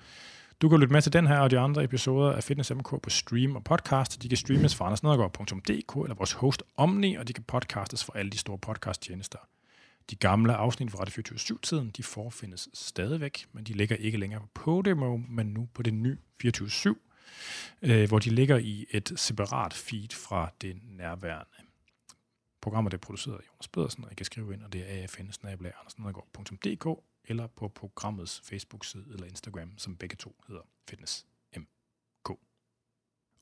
Du kan lytte med til den her og de andre episoder af Fitness MK på stream og podcast. De kan streames fra andersnedergaard.dk eller vores host Omni, og de kan podcastes fra alle de store podcasttjenester. De gamle afsnit fra Radio 24-7-tiden, de forfindes stadigvæk, men de ligger ikke længere på Podimo, men nu på det nye 24-7, øh, hvor de ligger i et separat feed fra det nærværende. Programmet er produceret af Jonas Pedersen, og I kan skrive ind, og det er afn eller på programmets Facebook-side eller Instagram, som begge to hedder Fitness MK.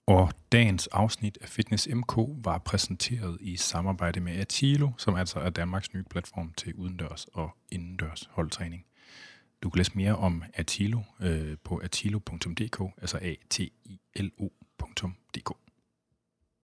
Og dagens afsnit af Fitness MK var præsenteret i samarbejde med Atilo, som altså er Danmarks nye platform til udendørs og indendørs holdtræning. Du kan læse mere om Atilo øh, på atilo.dk, altså a t i l -O.dk.